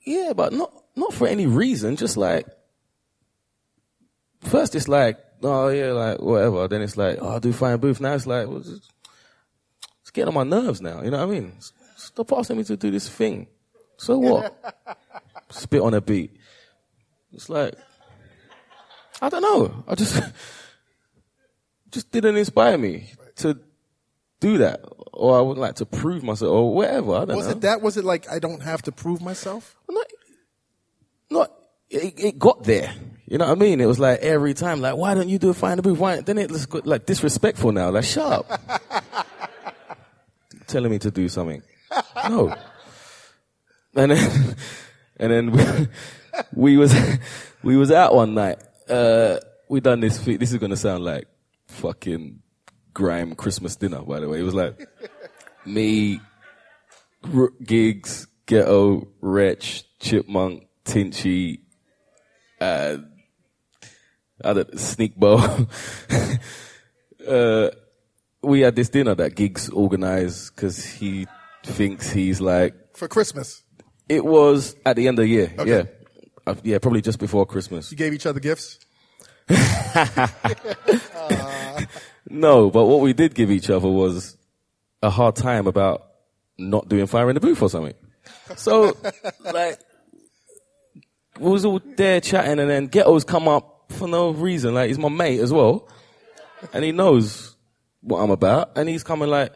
Yeah, but not not for any reason. Just like first, it's like oh yeah, like whatever. Then it's like oh, I'll do fine booth. Now it's like well, it's, it's getting on my nerves now. You know what I mean? Stop asking me to do this thing. So what? Spit on a beat. It's like I don't know. I just just didn't inspire me to do that, or I would like to prove myself, or whatever. I don't Was know it that? Was it like I don't have to prove myself? not, not it, it got there. You know what I mean? It was like every time, like, why don't you do a find the booth? Why? Then it was like disrespectful now. Like, shut up. Telling me to do something. No. And then, and then we, we was, we was out one night. Uh, we done this. This is gonna sound like fucking grime Christmas dinner, by the way. It was like me, R- Giggs, ghetto, wretch, chipmunk, tinchy, uh, other Sneakbo. uh, we had this dinner that Giggs organized because he thinks he's like. For Christmas, It was at the end of the year. Okay. Yeah, uh, yeah, probably just before Christmas. you gave each other gifts. No, but what we did give each other was a hard time about not doing fire in the booth or something. So, like, we was all there chatting and then Ghetto's come up for no reason. Like, he's my mate as well. And he knows what I'm about. And he's coming like,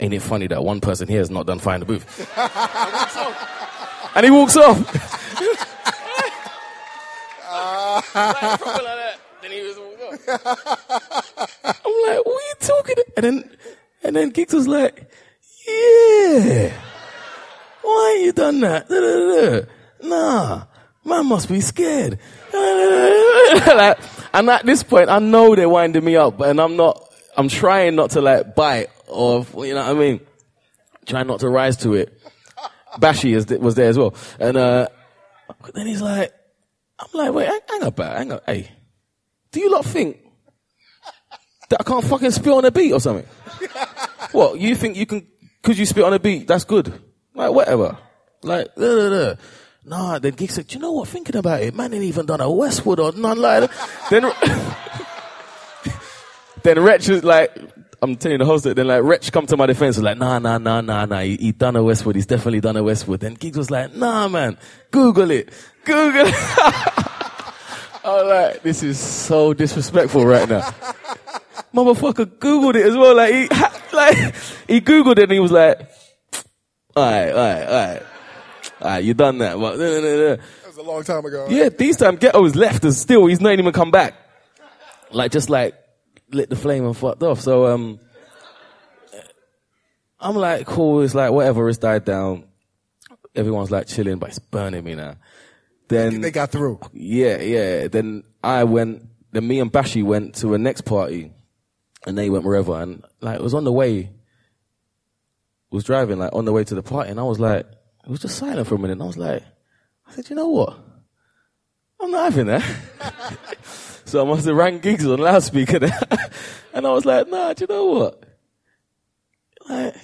ain't it funny that one person here has not done fire in the booth? and he walks off. Like, proper like that. Then he was walk off. I'm like, what are you talking? And then, and then Giggs was like, yeah. Why you done that? Da, da, da. Nah, man must be scared. like, and at this point, I know they're winding me up, and I'm not. I'm trying not to like bite or you know what I mean. Trying not to rise to it. Bashy is, was there as well, and uh, then he's like, I'm like, wait, hang, hang about, hang on, hey, do you lot think that I can't fucking spit on a beat or something? what, you think you can, Could you spit on a beat, that's good? Like, whatever. Like, da. Nah, then Gig said, do you know what, thinking about it, man ain't even done a Westwood or none like that. then, then Wretch was like, I'm telling the host, that then like Wretch come to my defense, was like, nah, nah, nah, nah, nah, he, he done a Westwood, he's definitely done a Westwood. Then Giggs was like, nah, man, Google it, Google it. I was like, this is so disrespectful right now. Motherfucker Googled it as well, like he, like, he Googled it and he was like, alright, alright, alright. Alright, you done that, nah, nah, nah. That was a long time ago. Yeah, these time Ghetto's left and still he's not even come back. Like just like lit the flame and fucked off. So um I'm like, cool, it's like whatever, it's died down. Everyone's like chilling, but it's burning me now. Then They got through. yeah, yeah. Then I went, then me and Bashy went to a next party and they went wherever and like it was on the way, was driving like on the way to the party and I was like, it was just silent for a minute and I was like, I said, you know what? I'm not having that. so I must have rang Giggs on loudspeaker and I was like, nah, do you know what? Like,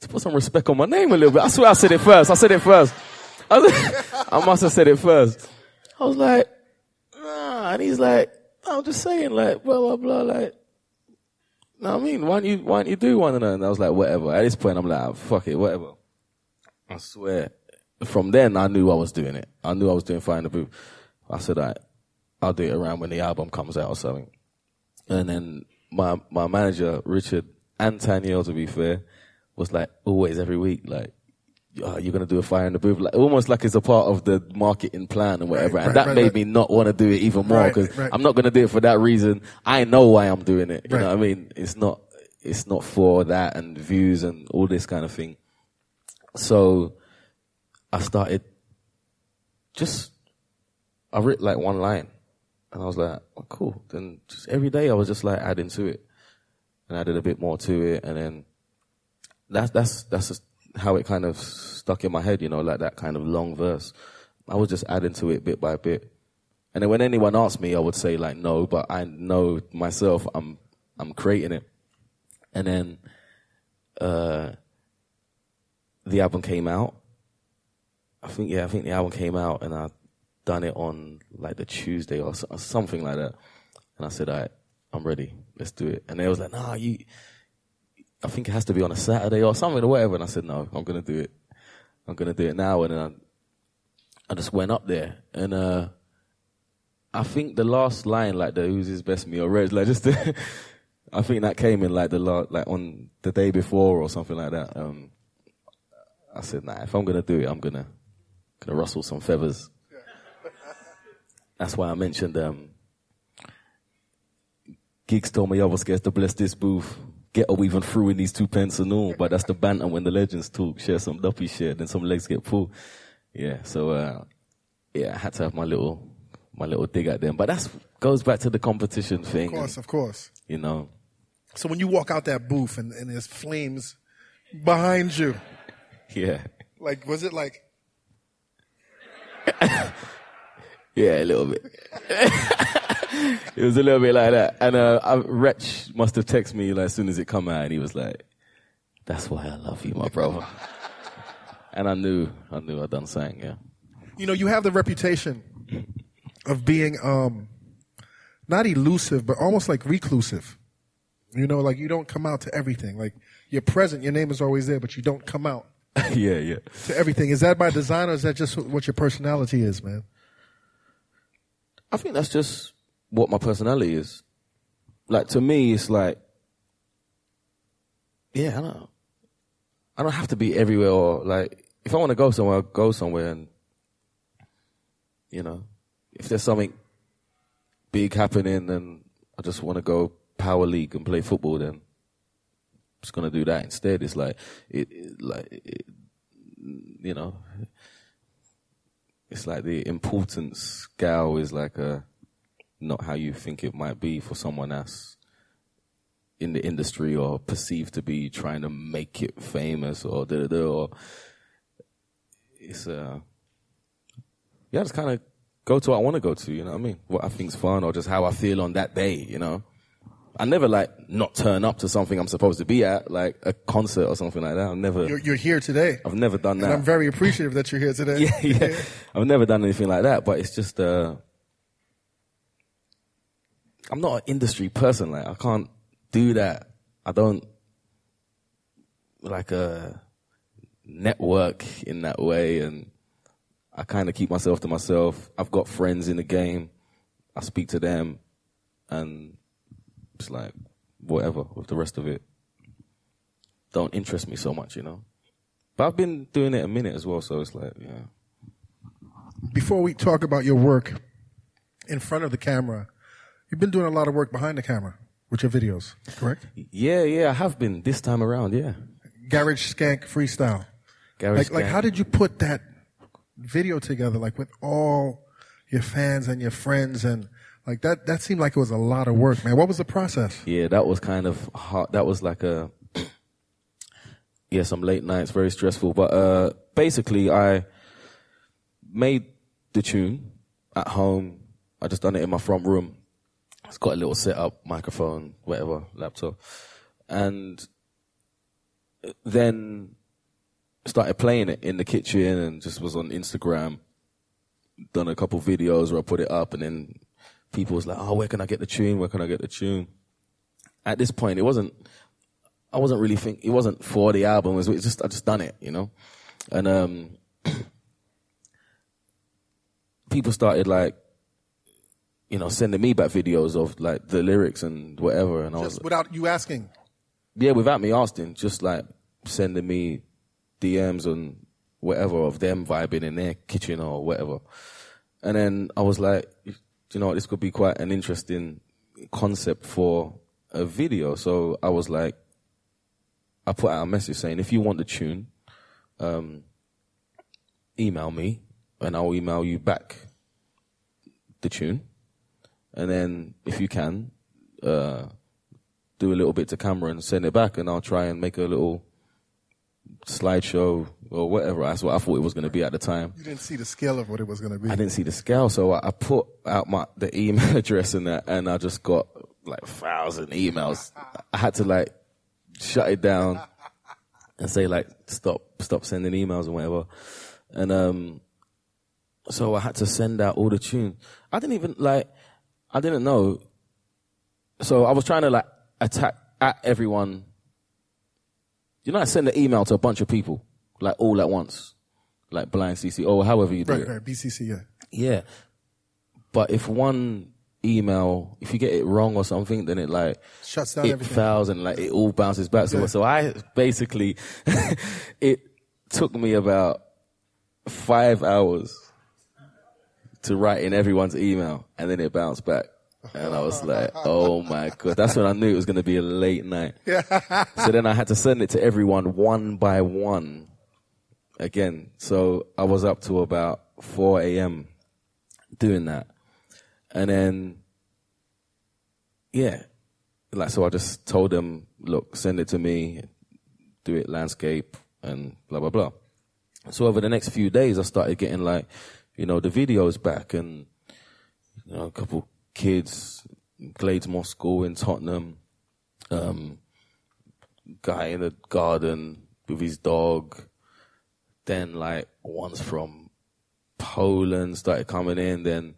to put some respect on my name a little bit. I swear I said it first. I said it first. I, was- I must have said it first. I was like, nah. And he's like, I'm just saying, like, blah, blah, blah, like, know what I mean? Why don't you, why don't you do one and I was like, whatever. At this point, I'm like, oh, fuck it, whatever. I swear. From then, I knew I was doing it. I knew I was doing Fire the Booth. I said, right, I'll do it around when the album comes out or something. And then my, my manager, Richard, and Taniel, to be fair, was like, always every week, like, oh, you're gonna do a fire in the booth, like almost like it's a part of the marketing plan and whatever. Right, and right, that right, made me not want to do it even more because. I'm not gonna do it for that reason. I know why I'm doing it. You know what I mean? It's not, it's not for that and views and all this kind of thing. So I started just I wrote like one line, and I was like, oh, cool. Then just every day I was just like adding to it, and added a bit more to it, and then that's that's that's just how it kind of stuck in my head, you know, like that kind of long verse. I was just adding to it bit by bit, and then when anyone asked me, I would say like no, but I know myself, I'm I'm creating it, and then uh, the album came out. I think yeah, I think the album came out, and I done it on like the Tuesday or, so- or something like that. And I said, right, I'm ready. Let's do it. And they was like, nah, you, I think it has to be on a Saturday or something or whatever. And I said, no, I'm going to do it. I'm going to do it now. And I, I just went up there and, uh, I think the last line, like the who's his best or Reg, like just I think that came in like the last, like on the day before or something like that. Um, I said, nah, if I'm gonna do it, I'm gonna, gonna rustle some feathers. That's why I mentioned, um, Giggs told me I was scared to bless this booth. Get a weaving through in these two pence and all, but that's the banter when the legends talk. Share some duppy shit, then some legs get pulled. Yeah, so, uh, yeah, I had to have my little, my little dig at them. But that goes back to the competition thing. Of course, of course. You know, So when you walk out that booth and, and there's flames behind you, yeah. like was it like Yeah, a little bit. it was a little bit like that. And uh, I, Wretch must have texted me like, as soon as it come out, and he was like, "That's why I love you, my brother." and I knew, I knew I'd done something. Yeah, you know, you have the reputation of being um not elusive, but almost like reclusive. You know, like you don't come out to everything. Like you're present, your name is always there, but you don't come out yeah, yeah. to everything. Is that by design or is that just what your personality is, man? I think that's just what my personality is. Like to me, it's like, yeah, I don't. I don't have to be everywhere. Or like, if I want to go somewhere, I'll go somewhere, and you know, if there's something big happening, and I just want to go power league and play football, then I'm just gonna do that instead. It's like it, it like it, you know, it's like the importance scale is like a not how you think it might be for someone else in the industry or perceived to be trying to make it famous or da da da or it's uh yeah just kind of go to what I want to go to you know what I mean what I think's fun or just how I feel on that day you know I never like not turn up to something I'm supposed to be at like a concert or something like that I've never You're, you're here today. I've never done that And I'm very appreciative that you're here today. yeah, yeah. I've never done anything like that, but it's just uh I'm not an industry person. Like I can't do that. I don't like a network in that way, and I kind of keep myself to myself. I've got friends in the game. I speak to them, and it's like whatever with the rest of it. Don't interest me so much, you know. But I've been doing it a minute as well, so it's like, yeah. Before we talk about your work in front of the camera, you've been doing a lot of work behind the camera with your videos, correct? Yeah, yeah, I have been this time around. Yeah, Garage Skank Freestyle. Garage Like, like how did you put that video together, like with all your fans and your friends and like that, that seemed like it was a lot of work, man. What was the process? Yeah, that was kind of hard. That was like a yeah, some late nights, very stressful. But uh, basically, I made the tune at home. I just done it in my front room. It's got a little setup, microphone, whatever, laptop, and then started playing it in the kitchen and just was on Instagram. Done a couple videos where I put it up, and then people was like, "Oh, where can I get the tune? Where can I get the tune?" At this point, it wasn't. I wasn't really think it wasn't for the album. It was it's just I just done it, you know, and um, people started like, you know, sending me back videos of like the lyrics and whatever, and I was without you asking. yeah, without me asking, just like sending me DMs and whatever of them vibing in their kitchen or whatever. And then I was like, you know, this could be quite an interesting concept for a video. So I was like, I put out a message saying, if you want the tune, um, email me and I'll email you back the tune, and then if you can, uh, do a little bit to camera and send it back, and I'll try and make a little slideshow or whatever. That's what I thought it was going to be at the time. You didn't see the scale of what it was going to be. I didn't see the scale, so I, I put out my the email address and that, and I just got like a thousand emails. I had to like shut it down and say like stop, stop sending emails and whatever. And um, so I had to send out all the tunes. I didn't even like, I didn't know. So I was trying to like attack at everyone. You know, I send an email to a bunch of people like all at once, like blind CC or however you do Right, it. right. BCC, yeah. Yeah. But if one email, if you get it wrong or something, then it like Shuts down it everything. fails and like it all bounces back. So, Yeah. so I basically, it took me about five hours to write in everyone's email and then it bounced back. And I was like, oh my god. That's when I knew it was going to be a late night. so then I had to send it to everyone one by one again. So I was up to about 4 a.m. doing that. And then, yeah, like, so I just told them, look, send it to me, do it landscape and blah, blah, blah. So over the next few days, I started getting like, you know, the videos back and, you know, a couple kids, Gladesmore School in Tottenham, um, guy in the garden with his dog. Then like ones from Poland started coming in, then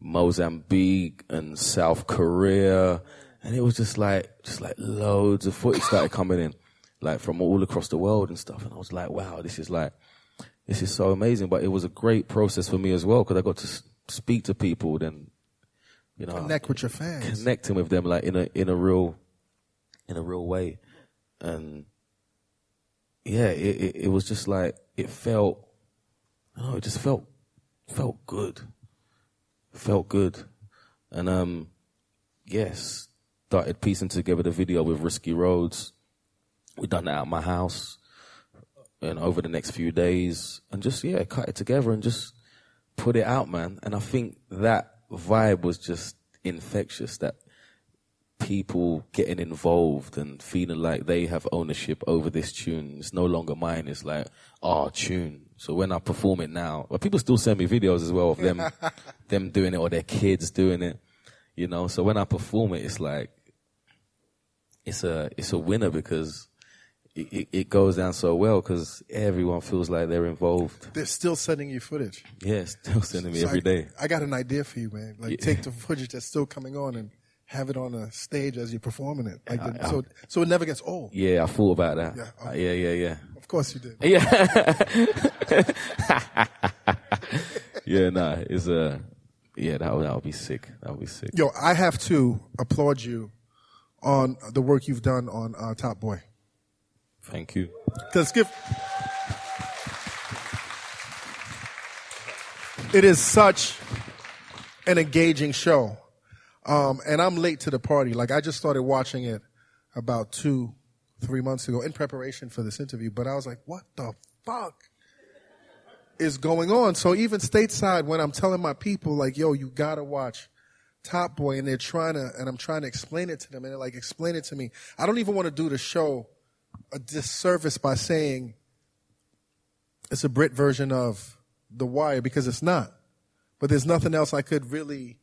Mozambique and South Korea. And it was just like, just like loads of footage started coming in, like from all across the world and stuff. And I was like, wow, this is like, this is so amazing. But it was a great process for me as well, because I got to speak to people, then, you know, Connect with your fans. connecting with them like in a in a real in a real way and yeah it, it, it was just like it felt I don't know it just felt felt good felt good and um yes started piecing together the video with Risky Roadz we done that at my house and over the next few days and just yeah cut it together and just put it out man. And i think that vibe was just infectious that people getting involved and feeling like they have ownership over this tune. It's no longer mine. It's like our tune. So when i perform it now but people still send me videos as well of them them doing it or their kids doing it you know? So when i perform it it's like it's a it's a winner because it, it, goes down so well because everyone feels like they're involved. They're still sending you footage. Yeah, still sending me So every I, day. I got an idea for you, man. Like, Yeah. take the footage that's still coming on and have it on a stage as you're performing it. Like, the, I- so, so it never gets old. Yeah, I thought about that. Yeah, Uh, yeah, yeah, yeah. Of course you did. Yeah. yeah, nah, it's uh yeah, that would that would be sick. That would be sick. Yo, I have to applaud you on the work you've done on uh, Top Boy. Thank you. Because Skip, it is such an engaging show, um, and I'm late to the party. Like I just started watching it about two, three months ago in preparation for this interview. But I was like, what the fuck is going on? So even stateside, when I'm telling my people, like, yo, you gotta watch Top Boy, and they're trying to, and I'm trying to explain it to them, and they're like, explain it to me. I don't even want to do the show a disservice by saying it's a Brit version of The Wire because it's not. But there's nothing else I could really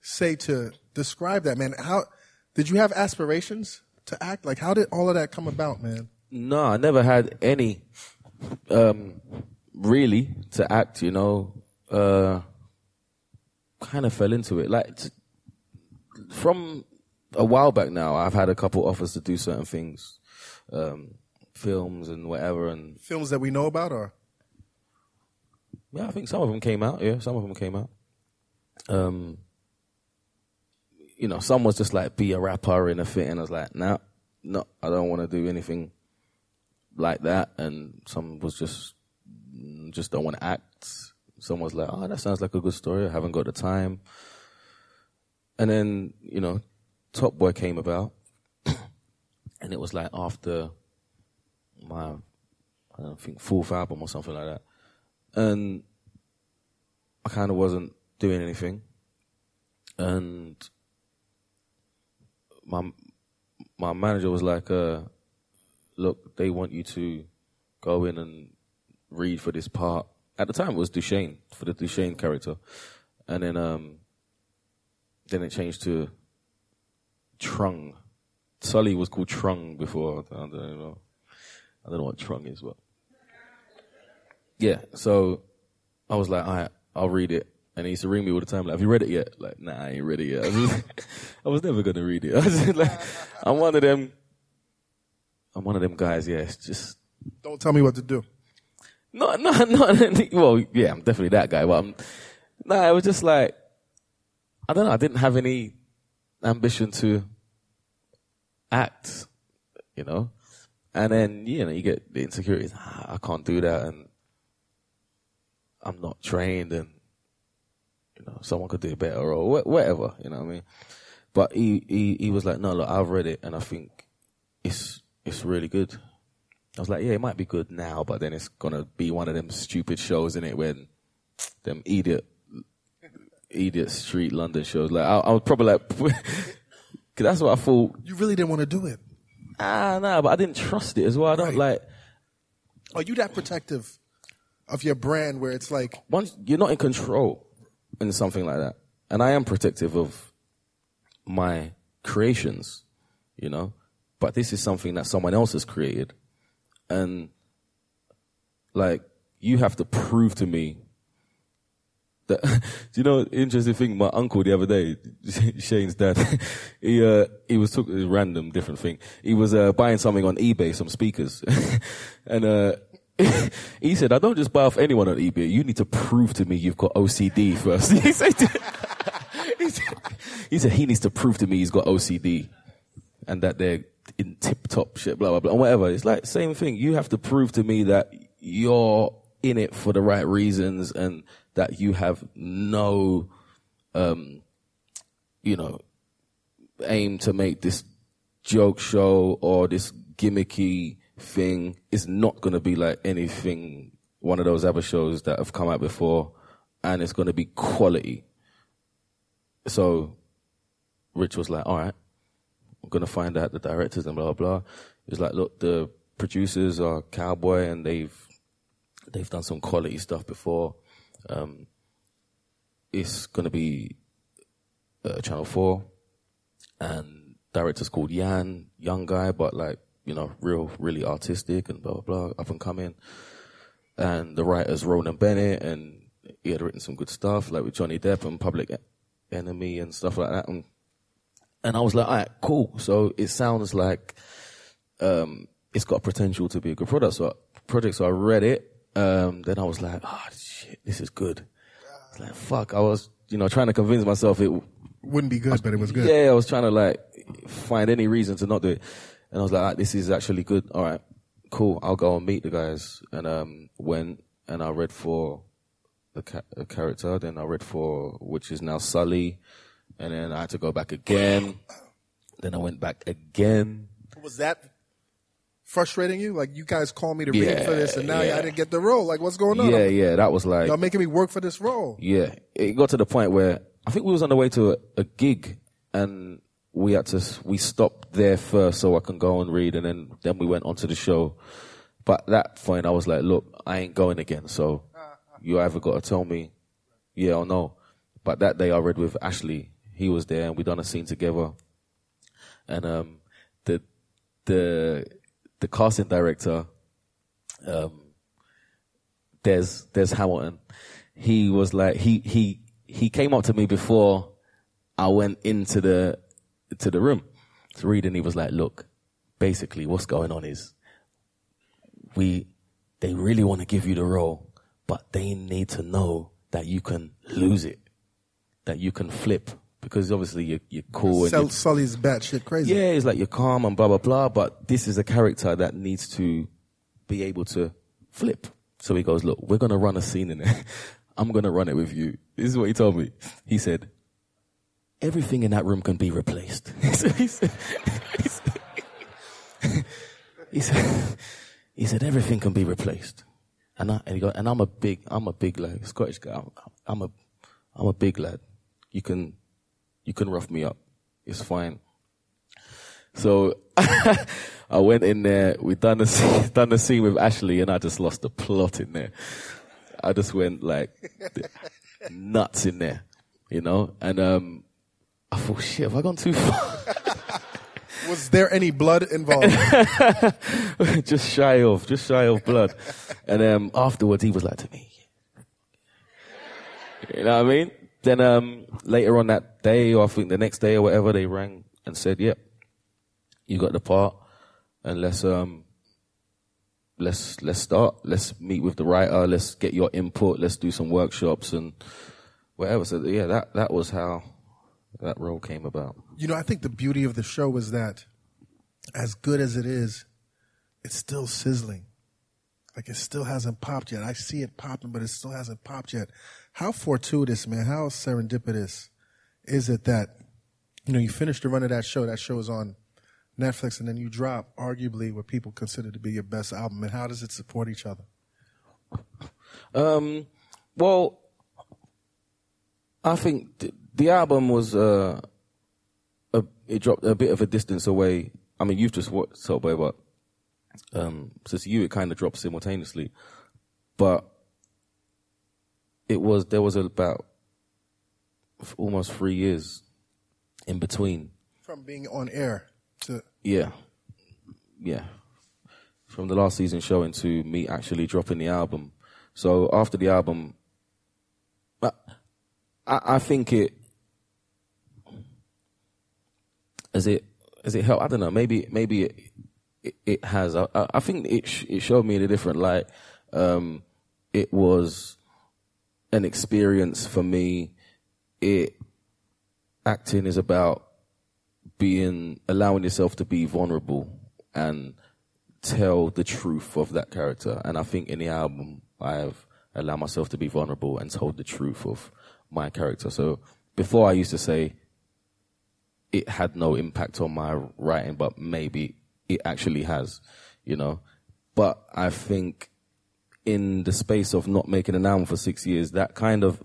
say to describe that, man. How did you have aspirations to act? Like, how did all of that come about, man? No, I never had any um really to act, you know. Uh kind of fell into it. Like t- from a while back now, I've had a couple offers to do certain things. Um films and whatever and Films that we know about, or Yeah, I think some of them came out. Yeah, some of them came out. Um, you know, some was just like be a rapper in a fit, and I was like, nah, no, I don't want to do anything like that. And some was just, just don't want to act. Some was like, oh, that sounds like a good story. I haven't got the time. And then, you know, Top Boy came about, and it was like after my, I don't think fourth album or something like that and I kind of wasn't doing anything, and my my manager was like, uh, "Look, they want you to go in and read for this part." At the time, it was Dushane for the Dushane character, and then um, then it changed to Trung. Sully was called Trung before. I don't know. I don't know what Trung is, but yeah. So I was like, all right, I'll read it. And he used to ring me all the time, like, have you read it yet? Like, nah, I ain't read it yet. I was, I was never gonna read it. I was like, I'm one of them. I'm one of them guys. Yeah, just Don't tell me what to do. no, no, no. Well, yeah, I'm definitely that guy. But I'm, nah, it was just like I don't know. I didn't have any ambition to act, you know. And then you know you get the insecurities. Ah, I can't do that, and I'm not trained, and you know someone could do it better or wh- whatever. You know what I mean? But he he he was like, no, look, I've read it, and I think it's it's really good. I was like, yeah, it might be good now, but then it's gonna be one of them stupid shows in it when them idiot, idiot street London shows. Like, I, I was probably like, cause that's what I thought. You really didn't want to do it. Ah, nah, but I didn't trust it as well. I don't Right. like Are you that protective of your brand where it's like, once you're not in control in something like that, and I am protective of my creations, you know, but this is something that someone else has created, and like you have to prove to me that. do you know interesting thing? My uncle the other day, Shane's dad, he uh, he was talking a random different thing. He was uh, buying something on eBay, some speakers, and uh, he said, "I don't just buy off anyone on eBay. You need to prove to me you've got OCD first. he said, he said, he said he needs to prove to me he's got OCD and that they're in tip top shit, blah blah blah, and whatever. It's like same thing. You have to prove to me that you're in it for the right reasons and that you have no, um, you know, aim to make this joke show or this gimmicky thing. Is not going to be like anything one of those other shows that have come out before and it's going to be quality. So rich was like all right i'm going to find out the directors and blah blah. He was like look the producers are cowboy and they've they've done some quality stuff before um, it's going to be uh, channel 4 and director's called Yann, young guy, but like, you know, real, really artistic and blah, blah, blah, up and coming. And the writer's Ronan Bennett and he had written some good stuff, like with Johnny Depp and Public Enemy and stuff like that. And, and I was like, all right, cool. So it sounds like, um, it's got potential to be a good product. So, project. So I read it. Um, then I was like, oh shit, this is good. It's like, fuck. I was, you know, trying to convince myself it, wouldn't be good, but it was good. yeah, I was trying to like find any reason to not do it, and I was like, ah, "This is actually good. All right, cool. I'll go and meet the guys." And um, went and I read for the ca- a character. Then I read for which is now Sully, and then I had to go back again. Then I went back again. Was that frustrating you? Like, you guys called me to read Yeah, for this, and now yeah. I didn't get the role. Like, what's going on? Yeah, yeah, that was like Y'all making me work for this role. Yeah, it got to the point where I think we was on the way to a, a gig, and we had to we stopped there first so I can go and read, and then then we went onto the show. But that point, I was like, look, I ain't going again. So you either got to tell me, yeah or no. But that day I read with Ashley. He was there, and we done a scene together. And um, the the the casting director, um, Des Des Hamilton, he was like he he he came up to me before I went into the to the room to read, and he was like, "Look, basically, what's going on is we they really want to give you the role, but they need to know that you can lose it, that you can flip." Because obviously you're, you're cool and Sel- you're Sully's batshit crazy. yeah, it's like you're calm and blah blah blah, but this is a character that needs to be able to flip. So he goes, look, we're gonna run a scene in it. I'm gonna run it with you. This is what he told me. He said, everything in that room can be replaced. he said, he said, he said, he said everything can be replaced. And I, and, he go, and I'm a big, I'm a big like Scottish guy. I'm, I'm a, I'm a big lad. You can, you can rough me up. It's fine. So I went in there. We done the scene, done the scene with Ashley, and I just lost the plot in there. I just went like nuts in there, you know. And um, I thought, shit, have I gone too far? Was there any blood involved? just shy of, just shy of blood. And um, afterwards, he was like to me, you know what I mean? Then um, later on that day, or I think the next day or whatever, they rang and said, "Yep, you got the part, and let's um, let's let's start. Let's meet with the writer. Let's get your input. Let's do some workshops and whatever." So yeah, that that was how that role came about. You know, I think the beauty of the show is that, as good as it is, it's still sizzling. Like it still hasn't popped yet. I see it popping, but it still hasn't popped yet. How fortuitous, man, how serendipitous is it that, you know, you finish the run of that show, that show is on Netflix, and then you drop arguably what people consider to be your best album, and how does it support each other? Um, well, I think th- the album was uh, a, it dropped a bit of a distance away. I mean, you've just watched Subway, but um, so to you, it kind of dropped simultaneously. But it was there was about almost three years in between. From being on air to Yeah, yeah. From the last season showing to me actually dropping the album. So after the album, I, I I think it as it as it helped. I don't know. Maybe maybe it it, it has. I, I I think it sh- it showed me in a different light. Um, it was an experience for me. It acting is about being allowing yourself to be vulnerable and tell the truth of that character. And I think in the album, I've allowed myself to be vulnerable and told the truth of my character. So before I used to say it had no impact on my writing, but maybe it actually has, you know. But I think in the space of not making an album for six years, that kind of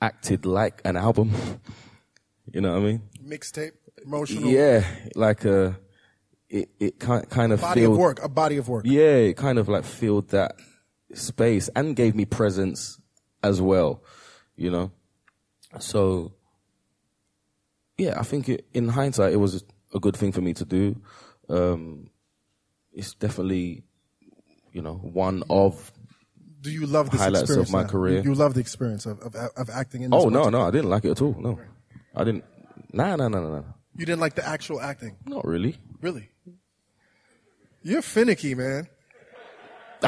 acted like an album. you know what I mean? mixtape, emotional Yeah, like uh it it kind kind of body filled, of work, a body of work. Yeah, it kind of like filled that space and gave me presence as well, you know. So yeah, I think it, in hindsight it was a good thing for me to do. Um it's definitely you know one of Do you love this Highlights of my now? career. You, love the experience of, of, of acting in this Oh no, no, I didn't like it at all. No. I didn't Nah, nah, nah, nah, nah. You didn't like the actual acting? Not really. Really? You're finicky, man.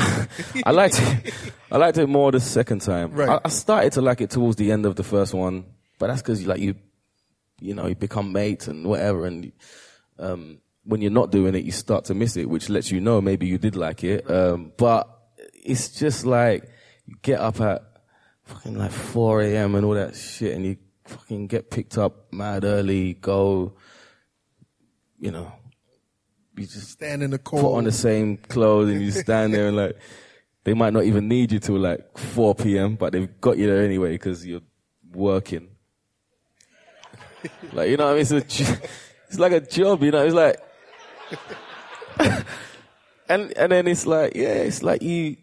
I liked it. I liked it more the second time. Right. I, I started to like it towards the end of the first one, but that's because like you, you know, you become mates and whatever, and um, when you're not doing it, you start to miss it, which lets you know maybe you did like it. Um, but it's just like you get up at fucking like 4 a.m. and all that shit, and you fucking get picked up mad early, go, you know, you just Stand in the put on the same clothes and you stand there and like they might not even need you till like 4 p.m. but they've got you there anyway because you're working. like you know what I mean? It's, a, it's like a job, you know. It's like, and and then it's like yeah, it's like you.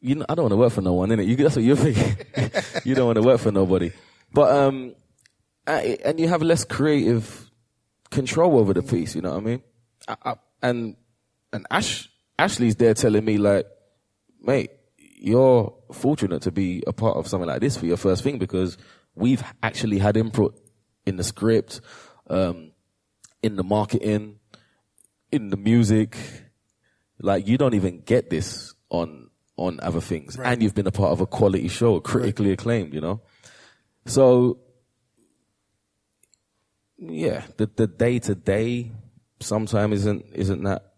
You know, I don't want to work for no one, innit? You, that's what you're thinking. you don't want to work for nobody, but um, I- and you have less creative control over the piece. You know what I mean? I, I, and and Ash Ashley's there telling me like, mate, you're fortunate to be a part of something like this for your first thing because we've actually had input in the script, um, in the marketing, in the music. Like you don't even get this on on other things, and you've been a part of a quality show, critically acclaimed. You know, so yeah, the the day to day sometimes isn't isn't that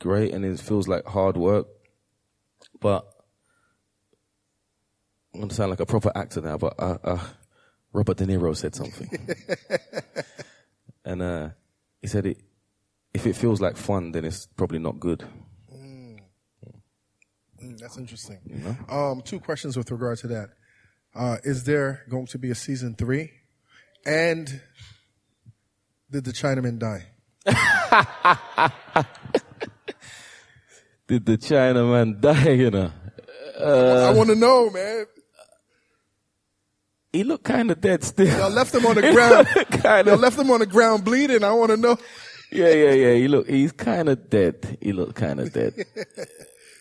great, and it feels like hard work. But I'm gonna sound like a proper actor now, but uh, uh, Robert De Niro said something, and uh, he said it. If it feels like fun, then it's probably not good. That's interesting. Um, two questions with regard to that. Uh, is there going to be a season three? And did the Chinaman die? Did the Chinaman die, you know? I want to know, man. He looked kind of dead still. Y'all left him on the ground. kind Y'all of. left him on the ground bleeding. I want to know. Yeah, yeah, yeah. He look, he's kind of dead. He looked kind of dead.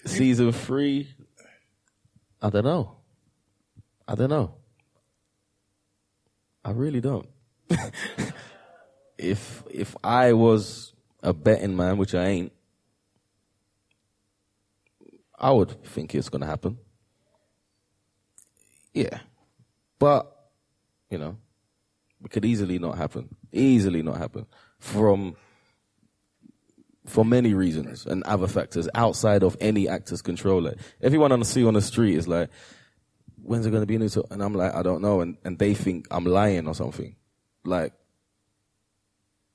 Season three, I don't know. I don't know. I really don't. if if I was a betting man, which I ain't, I would think it's gonna happen. Yeah, but you know, it could easily not happen. Easily not happen from for many reasons and other factors outside of any actor's control. Like everyone on the see on the street is like, when's it going to be a new? to-" And I'm like, I don't know, and and they think I'm lying or something. Like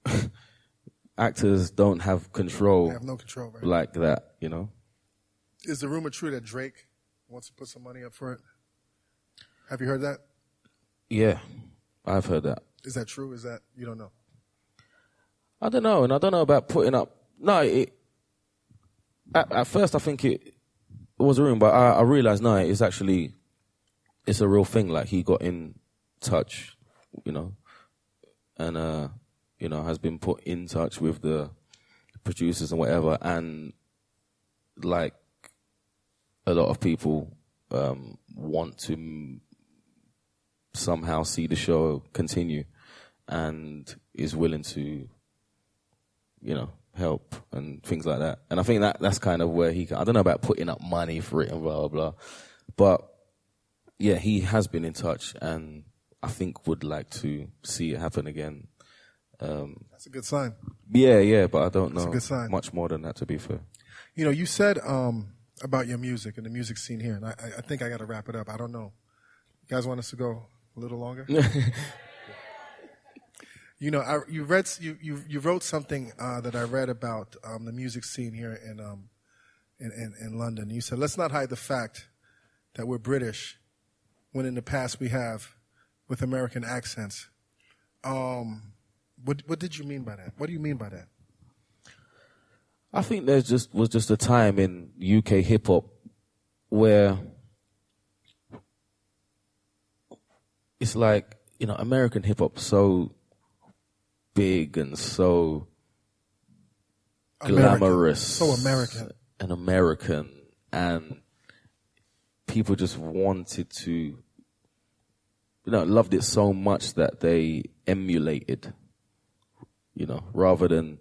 actors don't have control I have no control, right? like that, you know. Is the rumor true that Drake wants to put some money up for it? Have you heard that? Yeah, I've heard that. Is that true? Is that you don't know? I don't know, and I don't know about putting up. No, it, at, at first I think it, it was a room, but I, I realized no, it's actually it's a real thing. Like he got in touch, you know, and uh, you know has been put in touch with the producers and whatever, and like a lot of people um, want to m- somehow see the show continue, and is willing to you know, help and things like that. And I think that that's kind of where he. I don't know about putting up money for it and blah blah blah, but yeah, he has been in touch and I think would like to see it happen again. Um, That's a good sign. yeah, yeah, but I don't That's a know good sign. much more than that. To be fair, You know, you said um, about your music and the music scene here, and I, I- I think I got to wrap it up. I don't know. You guys want us to go a little longer? you know, I, you read you, you you wrote something uh, that I read about um, the music scene here in, um, in in in London. You said, "Let's not hide the fact that we're British, when in the past we have with American accents." Um, what what did you mean by that? What do you mean by that? I think there just was just a time in UK hip hop where it's like you know American hip hop so big and so American. glamorous, So American. and American, and people just wanted to, you know, loved it so much that they emulated, you know, rather than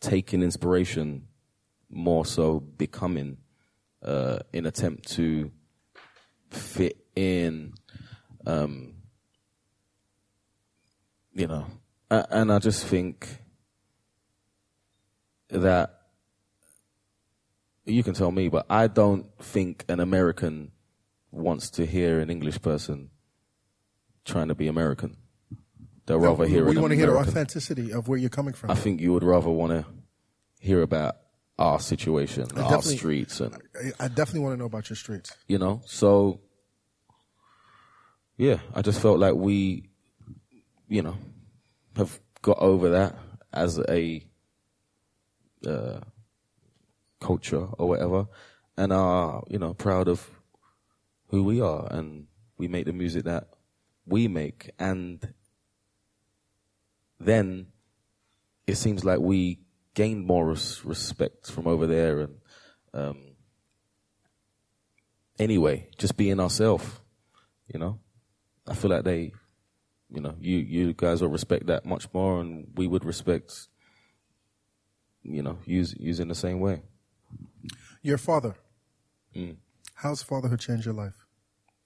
taking inspiration, more so becoming, uh, in attempt to fit in, um, you know, and I just think that you can tell me, but I don't think an American wants to hear an English person trying to be American. They'll rather hear we an want to hear the authenticity of where you're coming from. I think you would rather want to hear about our situation, our streets, and I- I definitely want to know about your streets. you know. So, yeah, I just felt like we, you know, have got over that as a uh, culture or whatever, and are you know proud of who we are, and we make the music that we make, and then it seems like we gained more res- respect from over there, and um, anyway, just being ourselves, you know. I feel like they, you know, you you guys will respect that much more, and we would respect, you know, use using the same way. Your father. Mm. How's fatherhood changed your life?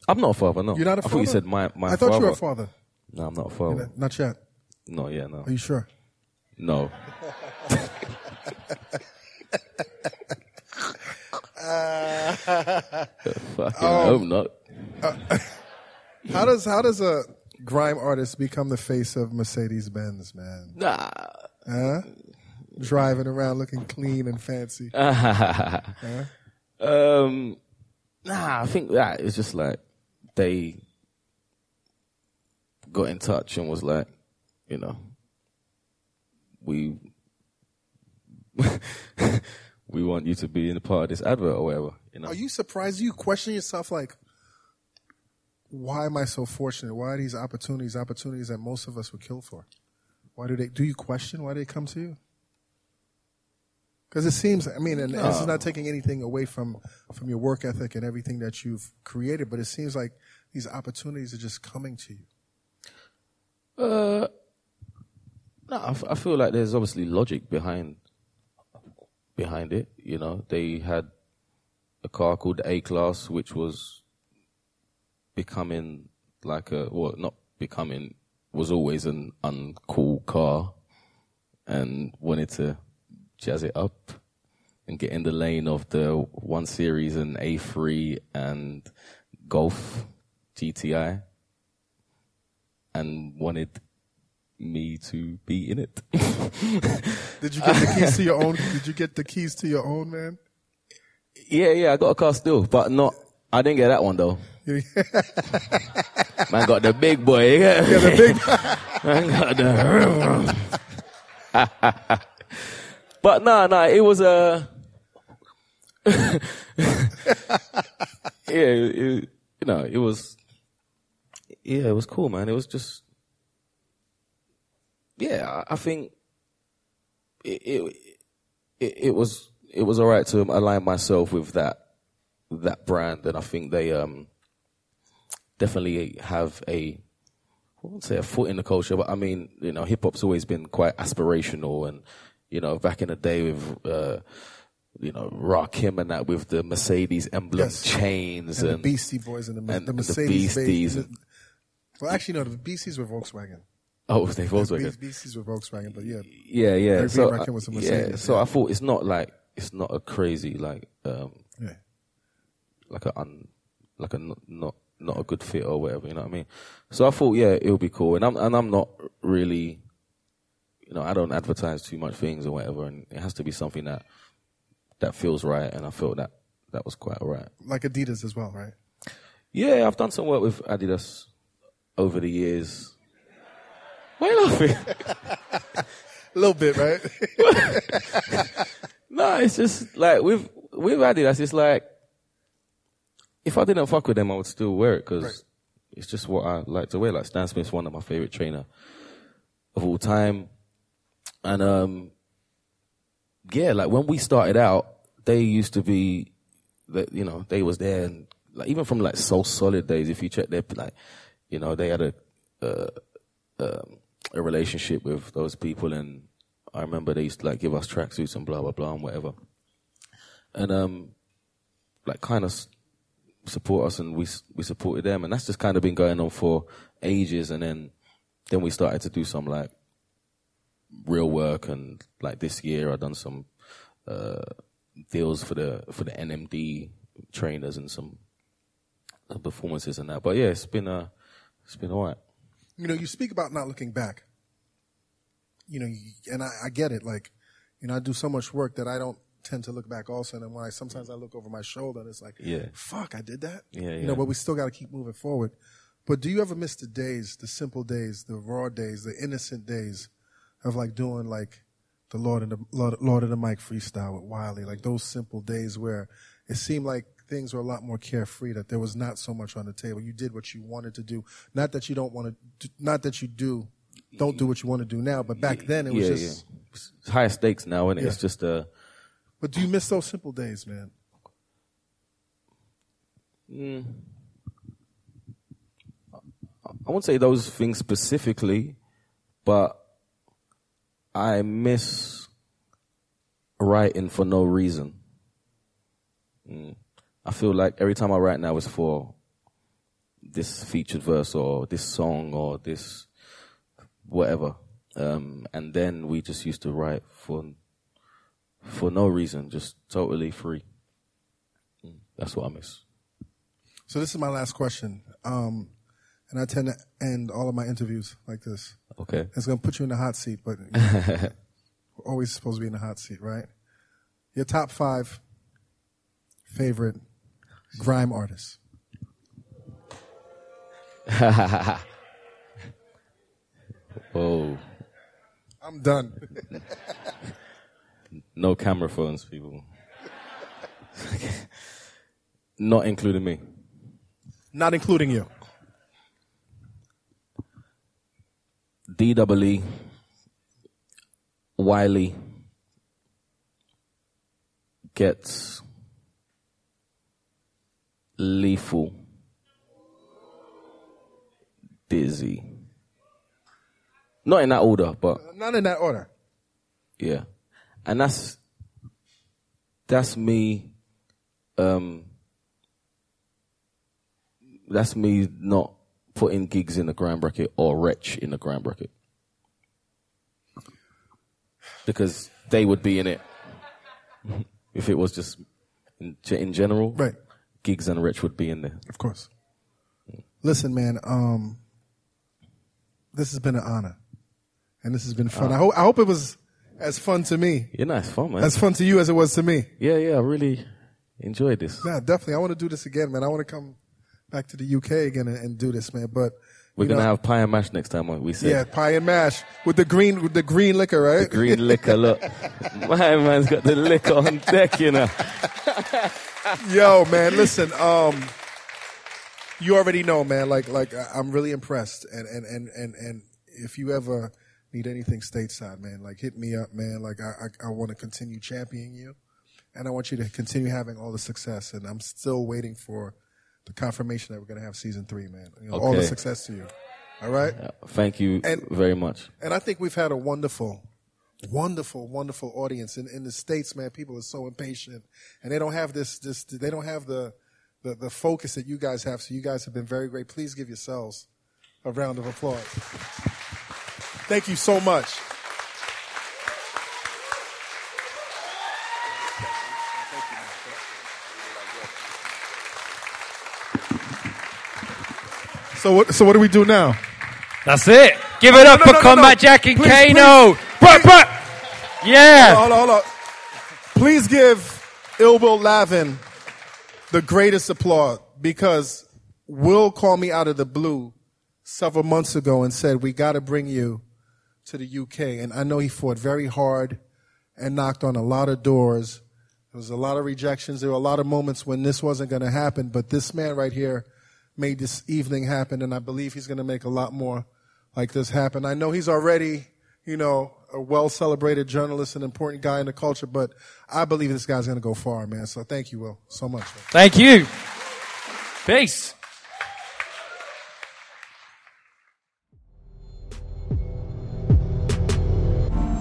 I'm not a father. No, You're not a father. I thought you said my my father. I thought father. you were a father. No, I'm not a father. Not yet. No, yeah, no, Are you sure? no. Fucking Um, hope not. How does how does a grime artists become the face of Mercedes Benz, man? Nah. Huh? Driving around looking clean and fancy. Um, Nah, I think that it's just like they got in touch and was like, you know, we we want you to be in a part of this advert or whatever. You know, Are you surprised? Do you question yourself like, why am I so fortunate? Why are these opportunities opportunities that most of us would kill for? Why do they? Do you question why they come to you? Because it seems, I mean, and this is not taking anything away from from your work ethic and everything that you've created, but it seems like these opportunities are just coming to you. Uh, no, I, f- I feel like there's obviously logic behind behind it. You know, they had a car called A Class, which was becoming like a well, not becoming was always an uncool car, and wanted to jazz it up and get in the lane of the one series and A3 and Golf GTI and wanted me to be in it. Did you get the keys to your own? Did you get the keys to your own, man? yeah, yeah, I got a car still, but not. I didn't get that one though. Man got the big boy. Yeah, the big. Man got the. but nah, nah, it was a. yeah, it, it- you know, it was. Yeah, it was cool, man. It was just. Yeah, I, I think. It, it it it was it was all right to align myself with that that brand, and I think they um definitely have a I won't say a foot in the culture, but I mean, you know, hip hop's always been quite aspirational, and you know, back in the day with uh, you know Rakim and that with the Mercedes emblem Yes. chains And and, the Beastie Boys and the, and the the Mercedes Beasties Benz- Well, actually, no. The Beasties were Volkswagen. oh, they The Volkswagen. Beasties were Volkswagen, but yeah, Yeah, yeah. So, Rakim was a I- Mercedes, yeah, so yeah. I thought it's not like it's not a crazy like um yeah. like a un, like a not, not not a good fit or whatever. You know what I mean? So I thought, yeah, it'll be cool. And I'm and I'm not really, you know, I don't advertise too much things or whatever, and it has to be something that that feels right. And I felt that that was quite alright. Like Adidas as well, right? Yeah, I've done some work with Adidas over the years. Why are you laughing? A little bit, right? No, it's just like with with Adidas, it's like if I didn't fuck with them, I would still wear it because Right. it's just what I like to wear. Like Stan Smith's one of my favorite trainer of all time, and um, yeah, like when we started out, they used to be that you know they was there, and like even from like So Solid days, if you check their like, you know, they had a uh, um, a relationship with those people, and I remember they used to like give us tracksuits and blah blah blah and whatever, and um, like kind of support us, and we we supported them, and that's just kind of been going on for ages, and then then we started to do some like real work, and like this year I've done some uh, deals for the for the NMD trainers and some uh, performances and that, but yeah, it's been uh, it's been alright. you know, you speak about not looking back. You know, and I, I get it. Like, you know, I do so much work that I don't tend to look back also. And I sometimes I look over my shoulder and it's like, Yeah. fuck, I did that. Yeah, You know, but we still got to keep moving forward. But do you ever miss the days, the simple days, the raw days, the innocent days of like doing like the Lord and the Lord, Lord of the Mic freestyle with Wiley, like those simple days where it seemed like things were a lot more carefree, that there was not so much on the table. You did what you wanted to do. Not that you don't want to, not that you do, don't do what you want to do now, but back then it was yeah, just, yeah. Higher stakes now, and Yeah. it's just uh, but do you miss those simple days, man? I won't say those things specifically, but I miss writing for no reason. Mm. I feel like every time I write now is for this featured verse or this song or this whatever. Um, and then we just used to write for for no reason, just totally free. That's what I miss. So this is my last question. Um, and I tend to end all of my interviews like this. Okay. It's going to put you in the hot seat, but you know, we're always supposed to be in the hot seat, right? Your top five favorite grime artist. Oh, I'm done. no camera phones, people. Not including me. Not including you. DWE, Wiley Ghetts lethal, Dizzee. Not in that order, but Not in that order. yeah, and that's that's me. Um, that's me not putting Giggs in the grand bracket or Wretch in the grand bracket because they would be in it if it was just in, in general. Right. Giggs and Wretch would be in there. Of course. Listen, man. Um, this has been an honor, and this has been fun. I hope I hope it was as fun to me, Yeah, nice fun, man. as fun to you as it was to me. yeah, yeah, I really enjoyed this. Yeah, definitely. I want to do this again, man. I want to come back to the UK again and, and do this, man. But We're gonna know, have pie and mash next time. We said. yeah, pie and mash with the green with the green liquor, right? The Green liquor, look. My man's got the liquor on deck, you know. Yo, man, listen. Um, you already know, man. Like, like I'm really impressed, and and and and and if you ever need anything stateside, man, like hit me up, man. Like I I, I want to continue championing you, and I want you to continue having all the success. And I'm still waiting for the confirmation that we're gonna have season three, man. You know, All the success to you. All right. Thank you And- very much. And I think we've had a wonderful, wonderful, wonderful audience in, in the states. Man, people are so impatient, and they don't have this. This they don't have the, the the focus that you guys have. So you guys have been very great. Please give yourselves a round of applause. Thank you so much. So what? So what do we do now? That's it. Give it up no, for no, no, Combat no. Jack and Please, Kano. Bruh, bruh. Yeah. Hold on, hold on. Please give Will Lavin the greatest applause because Will called me out of the blue several months ago and said, We got to bring you to the UK. And I know he fought very hard and knocked on a lot of doors. There was a lot of rejections. There were a lot of moments when this wasn't going to happen, but this man right here made this evening happen, and I believe he's going to make a lot more like this happen. I know he's already, you know, a well celebrated journalist, an important guy in the culture, but I believe this guy's going to go far, man. So thank you, Will, so much. Thank you. Peace.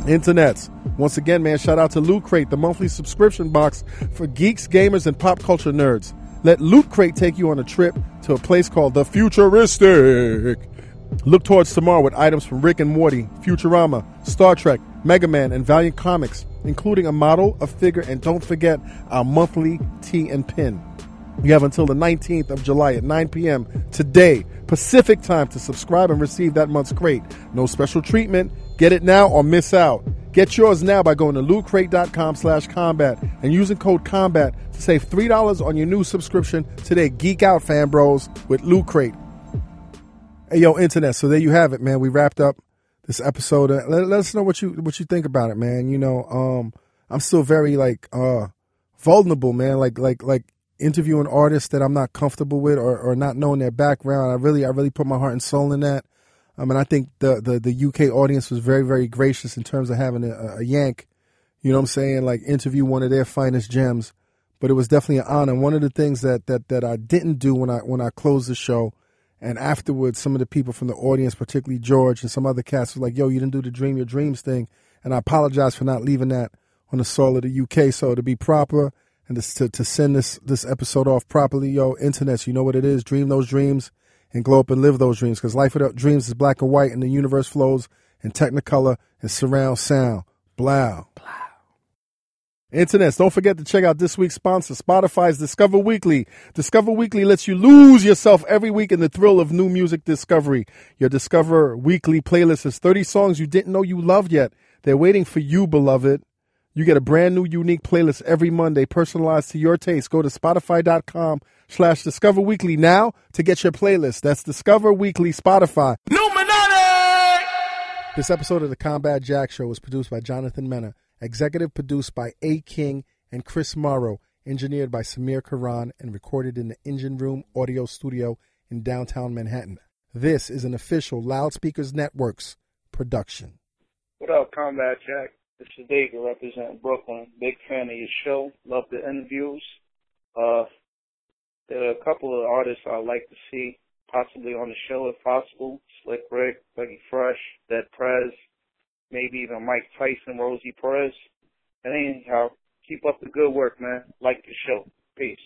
Internets. Once again, man, shout out to Loot Crate, the monthly subscription box for geeks, gamers, and pop culture nerds. Let Loot Crate take you on a trip to a place called the Futuristic. Look towards tomorrow with items from Rick and Morty, Futurama, Star Trek, Mega Man, and Valiant Comics, including a model, a figure, and don't forget our monthly tea and pin. You have until the 19th of July at 9 p.m. today, Pacific time, to subscribe and receive that month's crate. No special treatment. Get it now or miss out. Get yours now by going to lootcrate.com slash combat and using code combat to save $3 on your new subscription today. Geek out, fan bros, with Loot Crate. Hey, yo, internet. So there you have it, man. We wrapped up this episode. Uh, Let, let us know what you what you think about it, man. You know, um, I'm still very like uh vulnerable, man. Like like like interviewing artists that I'm not comfortable with or, or not knowing their background. I really I really put my heart and soul in that. I mean, I think the the, the UK audience was very very gracious in terms of having a, a yank. You know what I'm saying? Like interview one of their finest gems. But it was definitely an honor. One of the things that that that I didn't do when I when I closed the show and afterwards, some of the people from the audience, particularly George and some other cast, was like, "Yo, you didn't do the Dream Your Dreams thing," and I apologize for not leaving that on the soil of the UK. So to be proper and to to, to send this this episode off properly, yo, internets, you know what it is. Dream those dreams and glow up and live those dreams. Because life without dreams is black and white, and the universe flows in technicolor and surround sound. Blow. Internets, don't forget to check out this week's sponsor, Spotify's Discover Weekly. Discover Weekly lets you lose yourself every week in the thrill of new music discovery. Your Discover Weekly playlist is 30 songs you didn't know you loved yet. They're waiting for you, beloved. You get a brand new unique playlist every Monday, personalized to your taste. Go to spotify.com slash discover weekly now to get your playlist. That's discover weekly Spotify. This episode of the Combat Jack Show was produced by Jonathan Mena, executive produced by A. King and Chris Morrow, engineered by Samir Karam, and recorded in the Engine Room Audio Studio in downtown Manhattan. This is an official Loudspeakers Networks production. What up, Combat Jack? This is David representing Brooklyn. Big fan of your show. Love the interviews. Uh, there are a couple of artists I'd like to see possibly on the show if possible. Slick Rick, Dougie Fresh, Dead Prez, maybe even Mike Tyson, Rosie Perez. And anyhow, keep up the good work, man. Like the show. Peace.